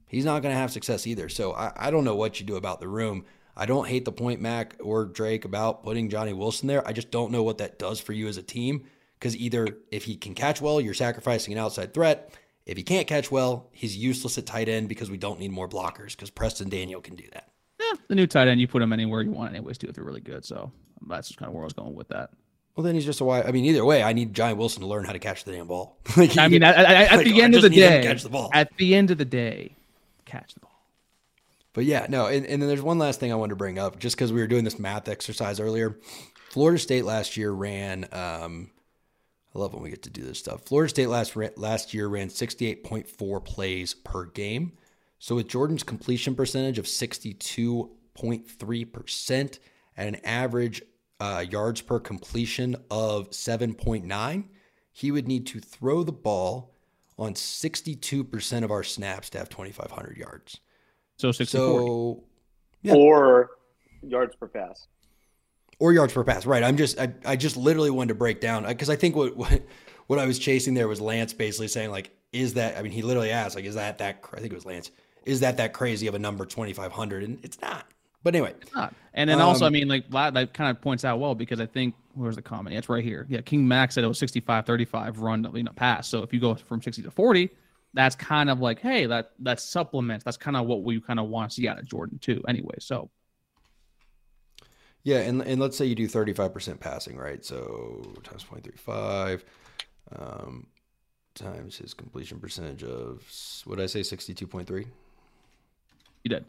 A: he's not going to have success either. So I, I don't know what you do about the room. I don't hate the point, Mac or Drake, about putting Johnny Wilson there. I just don't know what that does for you as a team. Because either if he can catch well, you're sacrificing an outside threat. If he can't catch well, he's useless at tight end because we don't need more blockers because Preston Daniel can do that.
B: Yeah, the new tight end, you put him anywhere you want, anyways, too, if they're really good. So that's just kind of where I was going with that.
A: Well, then he's just a wide. I mean, either way, I need Johnny Wilson to learn how to catch the damn ball. [laughs] Like,
B: I mean, at, at, at
A: like,
B: the
A: I
B: end of the
A: need him to
B: day,
A: catch the ball.
B: at the end of the day, catch the ball.
A: But yeah, no, and, and then there's one last thing I wanted to bring up, just because we were doing this math exercise earlier. Florida State last year ran. Um, I love when we get to do this stuff. Florida State last last year ran 68.4 plays per game. So with Jordan's completion percentage of 62.3 percent at an average uh, yards per completion of 7.9, he would need to throw the ball on 62% of our snaps to have 2,500 yards.
B: So 60 40.
A: So, Yeah.
C: Or yards per pass.
A: or yards per pass, right? I'm just, I, I just literally wanted to break down because I think what, what, what I was chasing there was Lance basically saying like, is that? I mean, he literally asked like, is that that? I think it was Lance. Is that that crazy of a number 2,500? And it's not. But anyway,
B: not. And then also, I
A: Um,
B: mean, like that kind of points out well because I think where's the comment? Yeah, it's right here. Yeah, King Max said it was 65 35 run, you know, pass. So if you go from 60 to 40, that's kind of like, hey, that that supplements. That's kind of what we kind of want to see out of Jordan too. Anyway, so
A: yeah, and and let's say you do 35% passing, right? So times 0.35 um, times his completion percentage of what did I say, 62.3.
B: you did.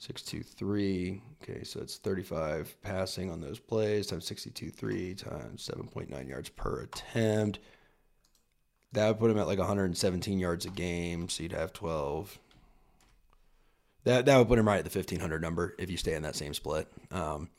A: 623. Okay, so it's 35 passing on those plays times 62.3 times 7.9 yards per attempt. That would put him at like 117 yards a game. So you'd have 12. That that would put him right at the 1500 number if you stay in that same split. Um,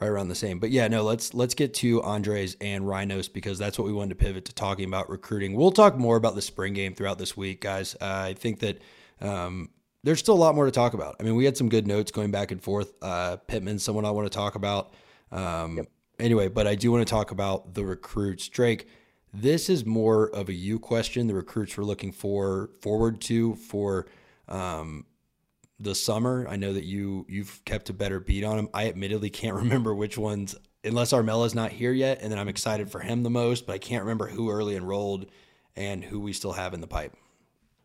A: right around the same. But yeah, no, let's let's get to Andres and Rhinos because that's what we wanted to pivot to talking about recruiting. We'll talk more about the spring game throughout this week, guys. Uh, I think that um, there's still a lot more to talk about. I mean, we had some good notes going back and forth. Uh, Pittman, someone I want to talk about. Um, Anyway, but I do want to talk about the recruits. Drake, this is more of a you question. The recruits we're looking for forward to for um, the summer. I know that you you've kept a better beat on them. I admittedly can't [laughs] remember which ones, unless Armella's not here yet, and then I'm excited for him the most. But I can't remember who early enrolled and who we still have in the pipe.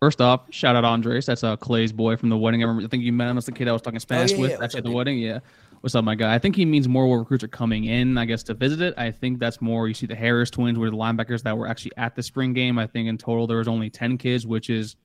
B: First off, shout out Andres. That's uh, Clay's boy from the wedding. I remember. I think you met him as the kid I was talking Spanish
A: yeah,
B: with
A: yeah.
B: Actually at the wedding. Yeah. What's up, my guy? I think he means more where recruits are coming in, I guess, to visit it. I think that's more. You see the Harris twins were the linebackers that were actually at the spring game. I think in total there was only ten kids, which is,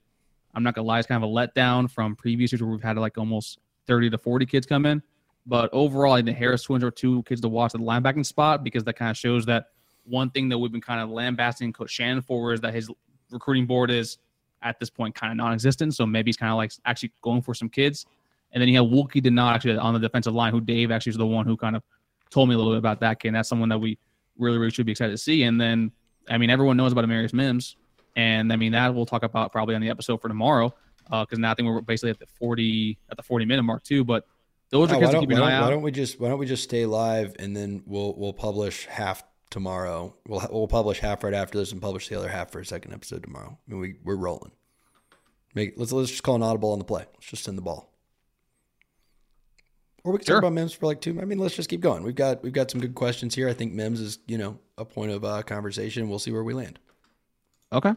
B: I'm not gonna lie, it's kind of a letdown from previous years where we've had like almost 30 to 40 kids come in. But overall, I think Harris twins are two kids to watch at the linebacking spot because that kind of shows that one thing that we've been kind of lambasting Coach Shannon for is that his recruiting board is at this point kind of non-existent. So maybe he's kind of like actually going for some kids. And then you have Wookie Denot actually on the defensive line, who Dave actually is the one who kind of told me a little bit about that kid. And that's someone that we really, really should be excited to see. And then, I mean, everyone knows about Amarius Mims. And I mean, that we'll talk about probably on the episode for tomorrow. Because uh, now I think we're basically at the 40 at the 40 minute mark too. But those are
A: Oh,
B: kids
A: why,
B: to
A: don't,
B: keep
A: why,
B: an eye
A: don't, why don't we just why don't we just stay live and then we'll we'll publish half tomorrow. We'll we'll publish half right after this and publish the other half for a second episode tomorrow. I mean, we we're rolling. Make let's let's just call an audible on the play. Let's just send the ball. Or we can
B: Sure.
A: talk about Mims for like two. I mean, let's just keep going. We've got we've got some good questions here. I think Mims is you know a point of uh, conversation. We'll see where we land.
B: Okay.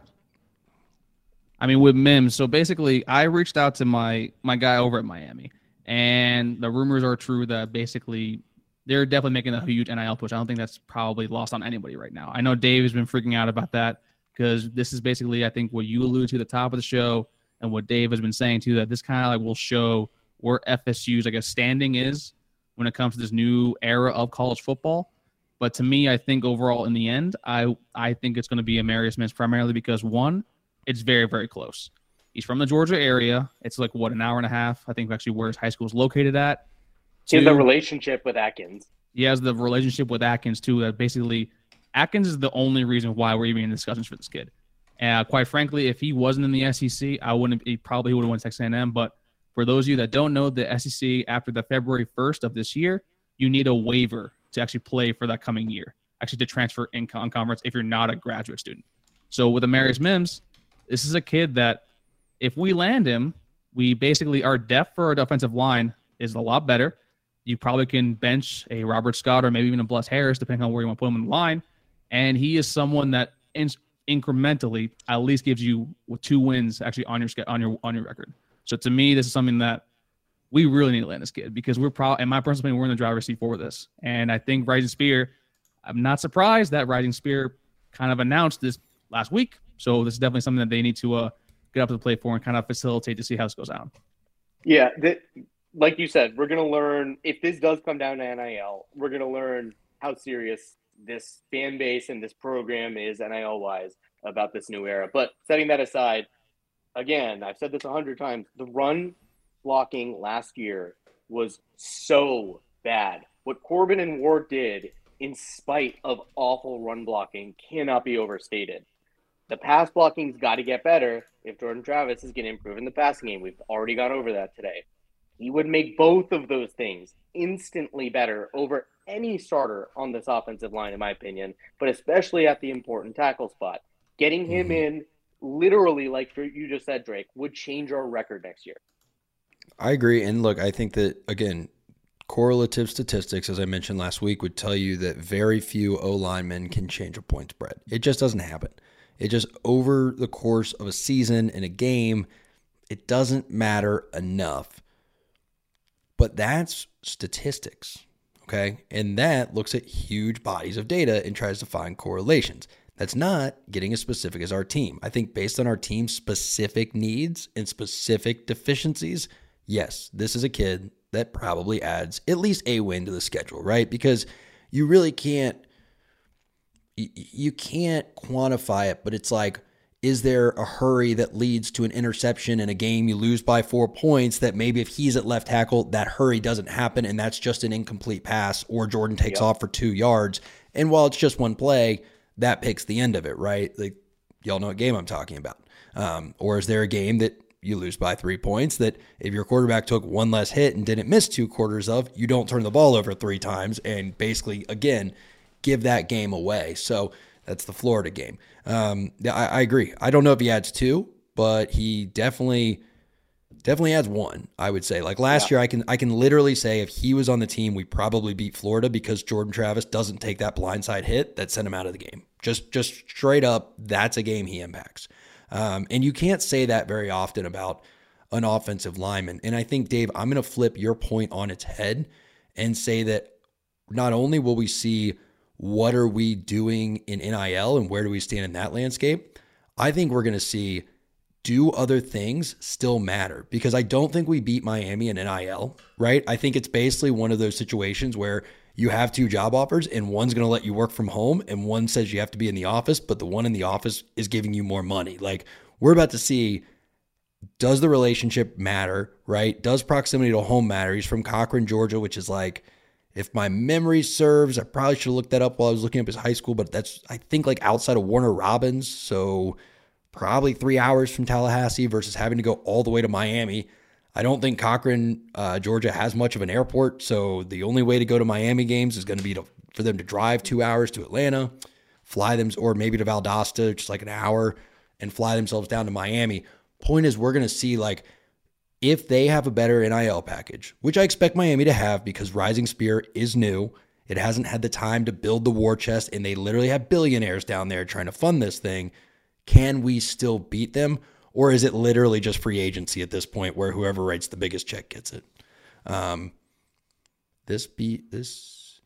B: I mean, with Mims, so basically, I reached out to my my guy over at Miami, and the rumors are true that basically they're definitely making a huge NIL push. I don't think that's probably lost on anybody right now. I know Dave has been freaking out about that because this is basically, I think, what you alluded to at the top of the show, and what Dave has been saying too. That this kind of like will show where FSU's like a standing is when it comes to this new era of college football. But to me, I think overall in the end, I I think it's going to be a Amarius Mims primarily because one, it's very very close. He's from the Georgia area. It's like what an hour and a half. I think actually where his high school is located at.
C: He has
B: Two,
C: relationship with Atkins.
B: he has the relationship with Atkins too. That basically Atkins is the only reason why we're even in discussions for this kid. And quite frankly, if he wasn't in the SEC, I wouldn't. He probably would have went to Texas A&M. But for those of you that don't know, the SEC after the February first of this year, you need a waiver to actually play for that coming year. Actually, to transfer in con- conference if you're not a graduate student. So with Amarius Mims, this is a kid that if we land him, we basically our depth for our defensive line is a lot better. You probably can bench a Robert Scott or maybe even a Bless Harris, depending on where you want to put him in the line. And he is someone that in, incrementally at least gives you two wins actually on your on your on your record. So to me, this is something that we really need to land this kid because we're probably, in my personal opinion, we're in the driver's seat for this. And I think Rising Spear, I'm not surprised that Rising Spear kind of announced this last week. So this is definitely something that they need to uh, get up to the plate for and kind of facilitate to see how this goes out.
C: Yeah, like you said, we're gonna learn if this does come down to NIL. We're gonna learn how serious this fan base and this program is NIL wise about this new era. But setting that aside, again, I've said this a hundred times. The run blocking last year was so bad. What Corbin and Ward did, in spite of awful run blocking, cannot be overstated. The pass blocking's got to get better if Jordan Travis is going to improve in the passing game. We've already gone over that today. He would make both of those things instantly better over any starter on this offensive line, in my opinion, but especially at the important tackle spot. Getting him
A: Mhm.
C: in, literally, like you just said, Drake, would change our record next year.
A: I agree. And look, I think that again, correlative statistics, as I mentioned last week, would tell you that very few O linemen can change a point spread. It just doesn't happen. It just over the course of a season and a game, it doesn't matter enough. But that's statistics. Okay. And that looks at huge bodies of data and tries to find correlations. That's not getting as specific as our team. I think based on our team's specific needs and specific deficiencies, yes, this is a kid that probably adds at least a win to the schedule, right? Because you really can't you can't quantify it, but it's like is there a hurry that leads to an interception in a game you lose by 4 points that maybe if he's at left tackle that hurry doesn't happen and that's just an incomplete pass or Jordan takes
C: Yep.
A: off for 2 yards and while it's just one play that picks the end of it, right? Like y'all know what game I'm talking about. Um, or is there a game that you lose by three points that if your quarterback took one less hit and didn't miss two quarters of, you don't turn the ball over three times and basically, again, give that game away. So that's the Florida game. Um, yeah, I, I agree. I don't know if he adds two, but he definitely definitely adds one. I would say. Like last year, I can I can literally say if he was on the team, we probably beat Florida because Jordan Travis doesn't take that blindside hit that sent him out of the game. Just just straight up, that's a game he impacts. Um, and you can't say that very often about an offensive lineman. And I think Dave, I'm going to flip your point on its head and say that not only will we see what are we doing in NIL and where do we stand in that landscape, I think we're going to see do other things still matter because I don't think we beat Miami in NIL, right? I think it's basically one of those situations where you have two job offers and one's going to let you work from home and one says you have to be in the office, but the one in the office is giving you more money. Like we're about to see does the relationship matter, right? Does proximity to home matter? He's from Cochran, Georgia, which is like if my memory serves, I probably should have looked that up while I was looking up his high school, but that's I think like outside of Warner Robins, so probably three hours from Tallahassee versus having to go all the way to Miami. I don't think Cochran, uh, Georgia has much of an airport, so the only way to go to Miami games is going to be to, for them to drive two hours to Atlanta, fly them, or maybe to Valdosta, just like an hour, and fly themselves down to Miami. Point is, we're going to see like if they have a better NIL package, which I expect Miami to have because Rising Spear is new. It hasn't had the time to build the war chest, and they literally have billionaires down there trying to fund this thing. Can we still beat them? Or is it literally just free agency at this point where whoever writes the biggest check gets it? Um, this be this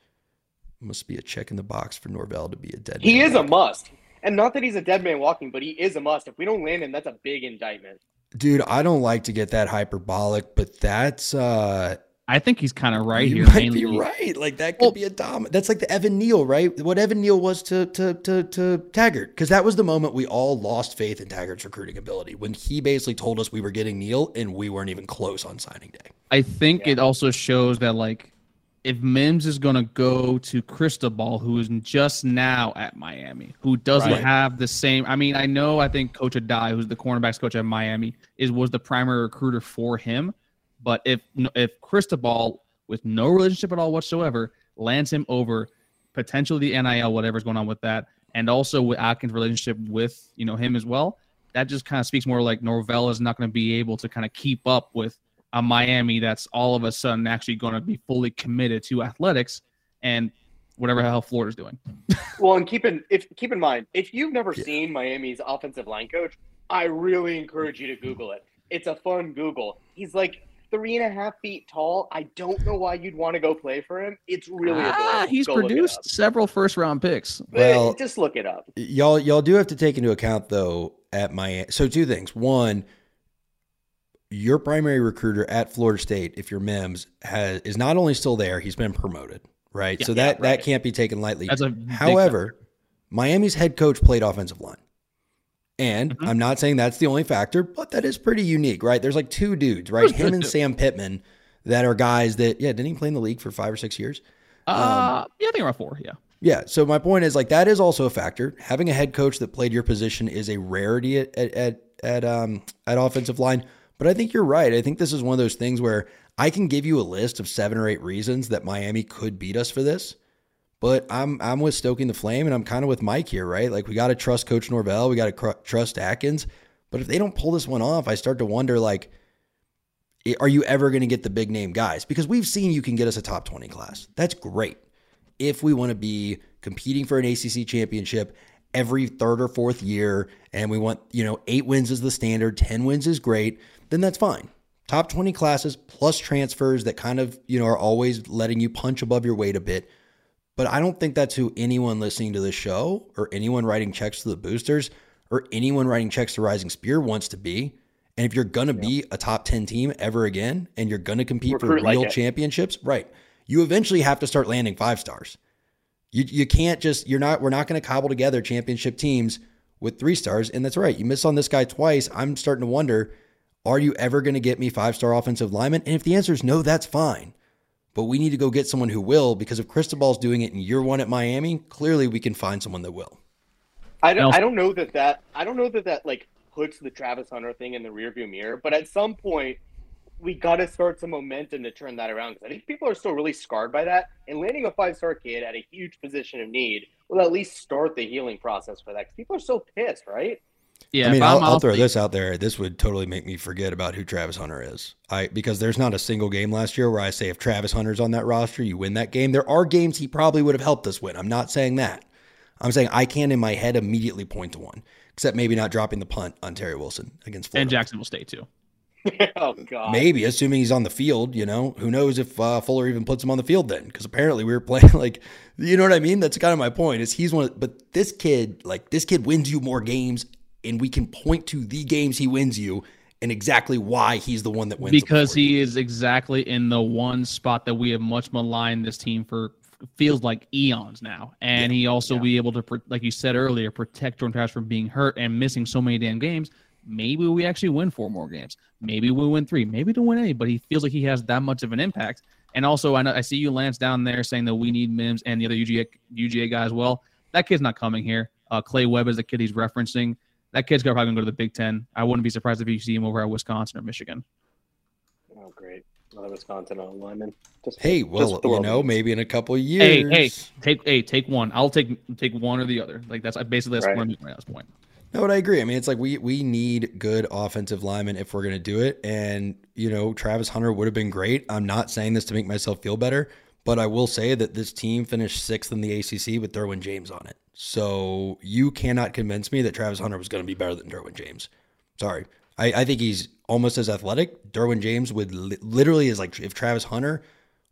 A: must be a check in the box for Norvell to be a dead.
C: He
A: man
C: is a must. And not that he's a dead man walking, but he is a must. If we don't land him, that's a big indictment.
A: Dude. I don't like to get that hyperbolic, but that's uh
B: I think he's kind of right
A: you
B: here.
A: might
B: mainly.
A: be right. Like that could
B: Well-
A: be a dom. That's like the Evan Neal, right? What Evan Neal was to to to to Taggart, because that was the moment we all lost faith in Taggart's recruiting ability when he basically told us we were getting Neal and we weren't even close on signing day.
B: I think it also shows that like if Mims is gonna go to Cristobal, who is just now at Miami, who doesn't
A: Right.
B: have the same. I mean, I know. I think Coach Addae, who's the cornerbacks coach at Miami, is was the primary recruiter for him. But if if Cristobal, with no relationship at all whatsoever, lands him over potentially the NIL, whatever's going on with that, and also with Atkins' relationship with you know him as well, that just kind of speaks more like Norvell is not going to be able to kind of keep up with a Miami that's all of a sudden actually going to be fully committed to athletics and whatever the hell Florida's doing. [laughs]
C: Well, and keep in if keep in mind, if you've never
A: Yeah.
C: seen Miami's offensive line coach, I really encourage you to Google it. It's a fun Google. He's like three and a half feet tall. I don't know why you'd want to go play for him. It's really
B: ah,
C: adorable.
B: he's
C: Go
B: produced several first round picks.
A: Well-
C: just look it up.
A: y'all y'all do have to take into account though at Miami. So two things. One, your primary recruiter at Florida State, if you're Mims, has is not only still there, he's been promoted, right?
B: Yeah.
A: so
C: Yeah,
A: that that can't be taken lightly.
B: That's a
A: However, Miami's head coach played offensive line. And
B: Mhm.
A: I'm not saying that's the only factor, but that is pretty unique, right? There's like two dudes, right? [laughs] Him and. Sam Pittman that are guys that, yeah, didn't he play in the league for five or six years?
B: Uh, yeah, I think around four. Yeah.
A: Yeah. So my point is like that is also a factor. Having a head coach that played your position is a rarity at at at, at um at offensive line. But I think you're right. I think this is one of those things where I can give you a list of seven or eight reasons that Miami could beat us for this. But I'm I'm with stoking the flame, and I'm kind of with Mike here, right? Like we got to trust Coach Norvell, we got to cr- trust Atkins. But if they don't pull this one off, I start to wonder like, are you ever going to get the big name guys? Because we've seen you can get us a top twenty class. That's great if we want to be competing for an ACC championship every third or fourth year and we want, you know, 8 wins is the standard, 10 wins is great, then that's fine. Top 20 classes plus transfers that kind of, you know, are always letting you punch above your weight a bit. But I don't think that's who anyone listening to this show or anyone writing checks to the boosters or anyone writing checks to Rising Spear wants to be. And if you're going to be a top 10 team ever again and you're going to compete for
C: Recruit like
A: real
C: it.
A: championships, right? You eventually have to start landing five stars. You you can't just you're not we're not going to cobble together championship teams with three stars. And that's right. You miss on this guy twice. I'm starting to wonder, are you ever going to get me five star offensive lineman? And if the answer is no, that's fine. But we need to go get someone who will because if Cristobal's doing it in year one at Miami, clearly we can find someone that will.
C: I don't, I don't know that that I don't know that that like puts the Travis Hunter thing in the rearview mirror, but at some point we got to start some momentum to turn that around because I think people are still really scarred by that. And landing a five star kid at a huge position of need will at least start the healing process for that because people are so pissed, right?
B: Yeah.
A: I mean, I'll,
B: I'm
A: I'll throw this out there. This would totally make me forget about who Travis Hunter is. I because there's not a single game last year where I say if Travis Hunter's on that roster, you win that game. There are games he probably would have helped us win. I'm not saying that. I'm saying I can in my head immediately point to one, except maybe not dropping the punt on Terry Wilson against Florida.
B: and Jacksonville State too. [laughs]
C: oh God.
A: Maybe, assuming he's on the field, you know, who knows if uh, Fuller even puts him on the field then? Because apparently we were playing [laughs] like, you know what I mean? That's kind of my point. Is he's one, of, but this kid, like this kid, wins you more games and we can point to the games he wins you and exactly why he's the one that wins.
B: because he is exactly in the one spot that we have much maligned this team for feels like eons now, and he also be able to, like you said earlier, protect Jordan Travis from being hurt and missing so many damn games. Maybe we actually win four more games. Maybe we win three. Maybe don't win any. But he feels like he has that much of an impact. And also, I know I see you, Lance, down there saying that we need Mims and the other UGA UGA guy as well. That kid's not coming here. Uh, Clay Webb is the kid he's referencing. That kid's probably gonna go to the Big Ten. I wouldn't be surprised if you see him over at Wisconsin or Michigan.
C: Oh, great. Another Wisconsin on lineman. Just,
A: Hey,
C: just
A: well,
C: throw
A: you know, maybe in a couple of
B: Hey,
A: years.
B: hey, take hey, take one. I'll take take one or the other. Like that's basically that's
C: Right.
B: what I'm doing right at this point.
A: No, but I agree. I mean, it's like we we need good offensive linemen if we're going to do it. And you know, Travis Hunter would have been great. I'm not saying this to make myself feel better, but I will say that this team finished sixth in the ACC with Derwin James on it. So you cannot convince me that Travis Hunter was going to be better than Derwin James. Sorry, I, I think he's almost as athletic. Derwin James would li- literally is like if Travis Hunter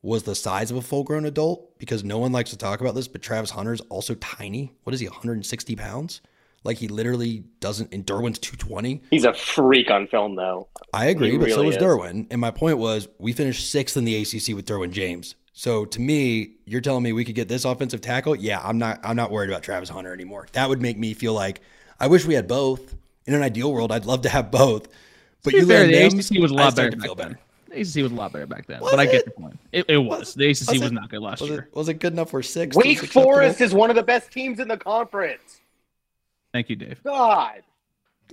A: was the size of a full grown adult, because no one likes to talk about this, but Travis Hunter's also tiny. What is he, 160 pounds? Like he literally doesn't. And Derwin's 220.
C: He's a freak on film, though.
A: I agree,
C: He
A: but so
C: really
A: was
C: is.
A: Derwin. And my point was, we finished sixth in the ACC with Derwin James. So to me, you're telling me we could get this offensive tackle? Yeah, I'm not. I'm not worried about Travis Hunter anymore. That would make me feel like I wish we had both. In an ideal world, I'd love to have both. But
B: To be
A: you
B: fair,
A: land
B: the
A: them,
B: ACC was a
A: I
B: lot better
A: to feel
B: back
A: better.
B: then. The ACC was a lot better back then,
A: Was
B: but I get
A: it?
B: your point. It, it was. The ACC was,
A: was
B: not good last
A: Was
B: year.
A: it, was it good enough for six?
C: Wake Forest is one of the best teams in the conference.
B: Thank you, Dave.
C: God.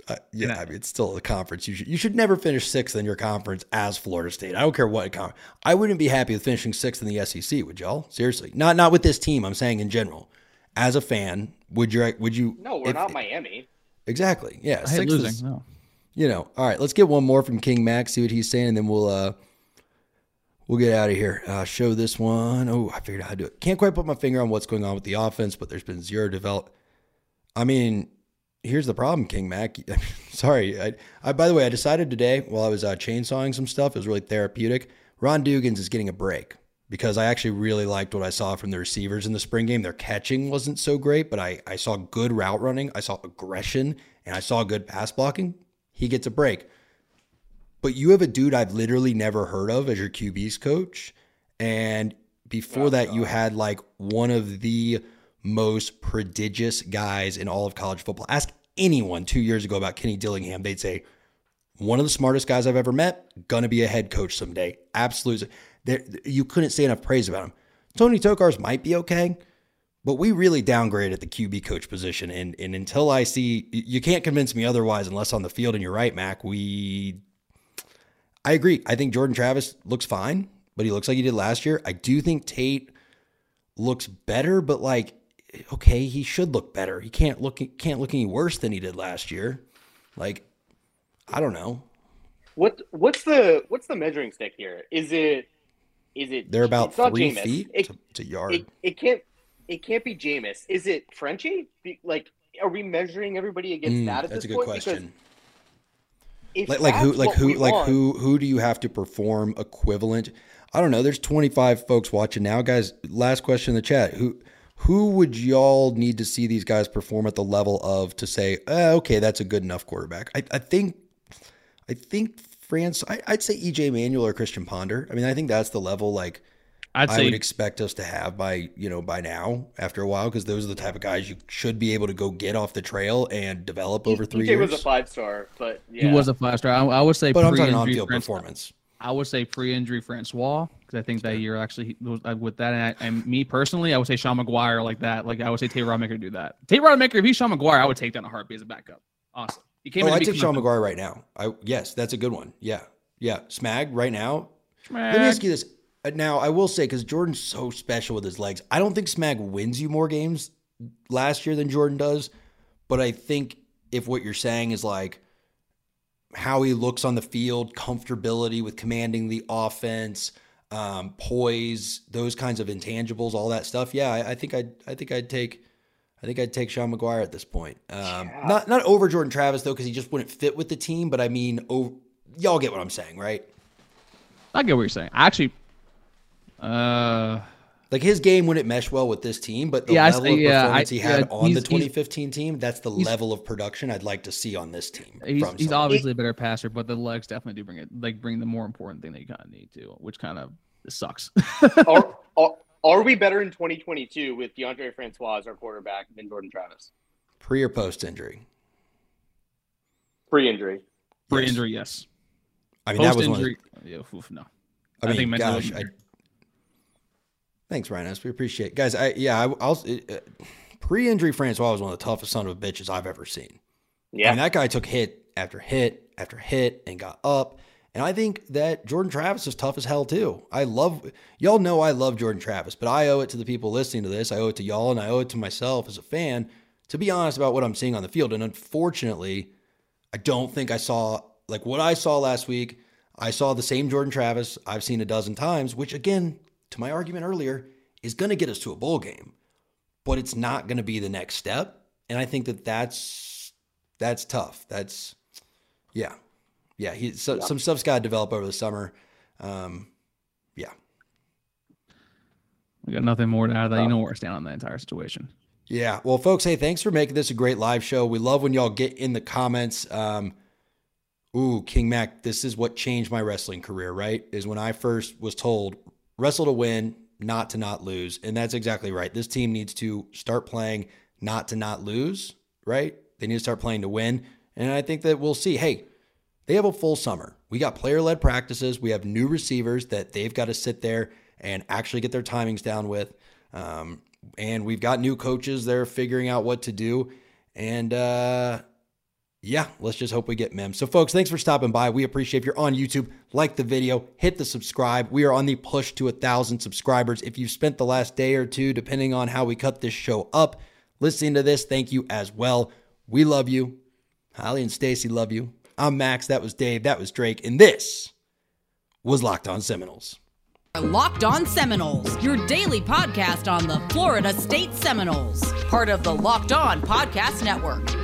A: Uh, yeah,
B: Yeah.
A: I mean, it's still a conference. You should you should never finish sixth in your conference as Florida State. I don't care what con- I wouldn't be happy with finishing sixth in the SEC. Would y'all? Seriously, not not with this team. I'm saying in general. As a fan, would you would you?
C: No, we're
A: if-
C: not Miami.
A: Exactly. Yeah,
B: I hate losing.
A: is-
B: no.
A: you know. All right, let's get one more from King Max. See what he's saying, and then we'll uh we'll get out of here. Uh, show this one. Oh, I figured out how to do it. Can't quite put my finger on what's going on with the offense, but there's been zero develop. I mean, here's the problem, King Mac. [laughs] Sorry. I, I by the way, I decided today while I was uh, chainsawing some stuff, it was really therapeutic. Ron Dugans is getting a break because I actually really liked what I saw from the receivers in the spring game. Their catching wasn't so great, but I, I saw good route running, I saw aggression, and I saw good pass blocking. He gets a break. But you have a dude I've literally never heard of as your QB's coach. And before that, you had like one of the most prodigious guys in all of college football. Ask anyone two years ago about Kenny Dillingham. They'd say, one of the smartest guys I've ever met, gonna be a head coach someday. Absolutely. You couldn't say enough praise about him. Tony Tokarz might be okay, but we really downgraded the QB coach position. And, and until I see, you can't convince me otherwise unless on the field. And you're right, Mac. We I agree. I think Jordan Travis looks fine, but he looks like he did last year. I do think Tate looks better, but like, okay, he should look better. He can't look can't look any worse than he did last year. Like, I don't know.
C: What what's the what's the measuring stick here? Is it is it
A: They're about three
C: Jameis.
A: feet
C: It,
A: to, to yard.
C: it, it can't it can't be Jameis. Is it Frenchie? Be- Like are we measuring everybody against
A: Mm,
C: that at
A: that's
C: this
A: a good
C: point?
A: question. Like, like who like who like
C: want-
A: who who do you have to perform equivalent? I don't know. There's 25 folks watching now, guys. Last question in the chat. Who who would y'all need to see these guys perform at the level of to say, eh, okay, that's a good enough quarterback? I, I think I think France. I, I'd say EJ Manuel or Christian Ponder. I mean, I think that's the level like
B: I'd
A: I would expect us to have by you know by now after a while because those are the type of guys you should be able to go get off the trail and develop over three
C: EJ
A: years.
C: was a five star, but
B: he was a five star. I, I would say
A: but I'm talking
B: pre-injury
A: on field
B: Francois-
A: performance.
B: I would say pre-injury Francois because I think that year actually uh, with that. And, I, and me personally, I would say Sean Maguire like that. Like I would say Tate Rodemaker do that. Tate Rodemaker, if he's Sean Maguire, I would take in a heartbeat as a backup. Awesome. He came
A: Oh,
B: in.
A: I take Sean Maguire right now. I yes, that's a good one. Yeah, yeah. Smag right now.
B: Maguire.
A: Let me ask you this. Uh, Now I will say because Jordan's so special with his legs, I don't think Smag wins you more games last year than Jordan does. But I think if what you're saying is like how he looks on the field, comfortability with commanding the offense, um, poise, those kinds of intangibles, all that stuff. Yeah, I, I think I'd I think I'd take I think I'd take Sean Maguire at this point. Um, Not not over Jordan Travis though, because he just wouldn't fit with the team. But I mean, over, y'all get what I'm saying, right?
B: I get what you're saying. I actually, uh,
A: Like his game wouldn't mesh well with this team, but the
B: Yeah, I-
A: level of
B: yeah,
A: performance
B: I-
A: he had
B: yeah,
A: on the
B: he's- he's-
A: 2015 team, that's the level of production I'd like to see on this team.
B: He's,
A: from
B: he's obviously a better passer, but the legs definitely do bring it like bring the more important thing that you kind of need to, which kind of sucks. [laughs]
C: are, are, are we better in 2022 with Deondre Francois as our quarterback than Jordan Travis?
A: pre or post injury.
C: Pre injury.
B: For
A: Yes.
B: injury, yes.
A: I mean, that
B: Post
A: was one. Of,
B: yeah, oof, no.
A: I
B: I
A: mean,
B: think mentally
A: gosh, I,
B: wasn't
A: thanks, Rhinos. We appreciate, it. guys. I yeah, I, I'll uh, pre-injury Francois was one of the toughest son of bitches I've ever seen.
C: Yeah.
A: I mean, that guy took hit after hit after hit and got up. And I think that Jordan Travis is tough as hell too. I love y'all know I love Jordan Travis, but I owe it to the people listening to this. I owe it to y'all and I owe it to myself as a fan to be honest about what I'm seeing on the field. And unfortunately, I don't think I saw like what I saw last week. I saw the same Jordan Travis I've seen a dozen times, which again, to my argument earlier, is going to get us to a bowl game, but it's not going to be the next step. And I think that that's that's tough. That's yeah, yeah. He so, some stuff's got to develop over the summer. Um, yeah,
B: We got nothing more to add. That you know where I stand on that entire situation.
A: Yeah. Well, folks, hey, thanks for making this a great live show. We love when y'all get in the comments. Um, ooh, King Mac, this is what changed my wrestling career, right? Is when I first was told wrestle to win, not to not lose. And that's exactly right. This team needs to start playing not to not lose, right? They need to start playing to win. And I think that we'll see. Hey, they have a full summer. We got player led practices. We have new receivers that they've got to sit there and actually get their timings down with. Um, and we've got new coaches they're figuring out what to do. And uh, yeah, let's just hope we get Mem. So, folks, thanks for stopping by. We appreciate if you're on YouTube, like the video, hit the subscribe. We are on the push to a thousand subscribers. If you've spent the last day or two, depending on how we cut this show up, listening to this, thank you as well. We love you. Holly and Stacy love you. I'm Max. That was Dave. That was Drake. And this was Locked On Seminoles.
D: Locked On Seminoles, your daily podcast on the Florida State Seminoles, part of the Locked On Podcast Network.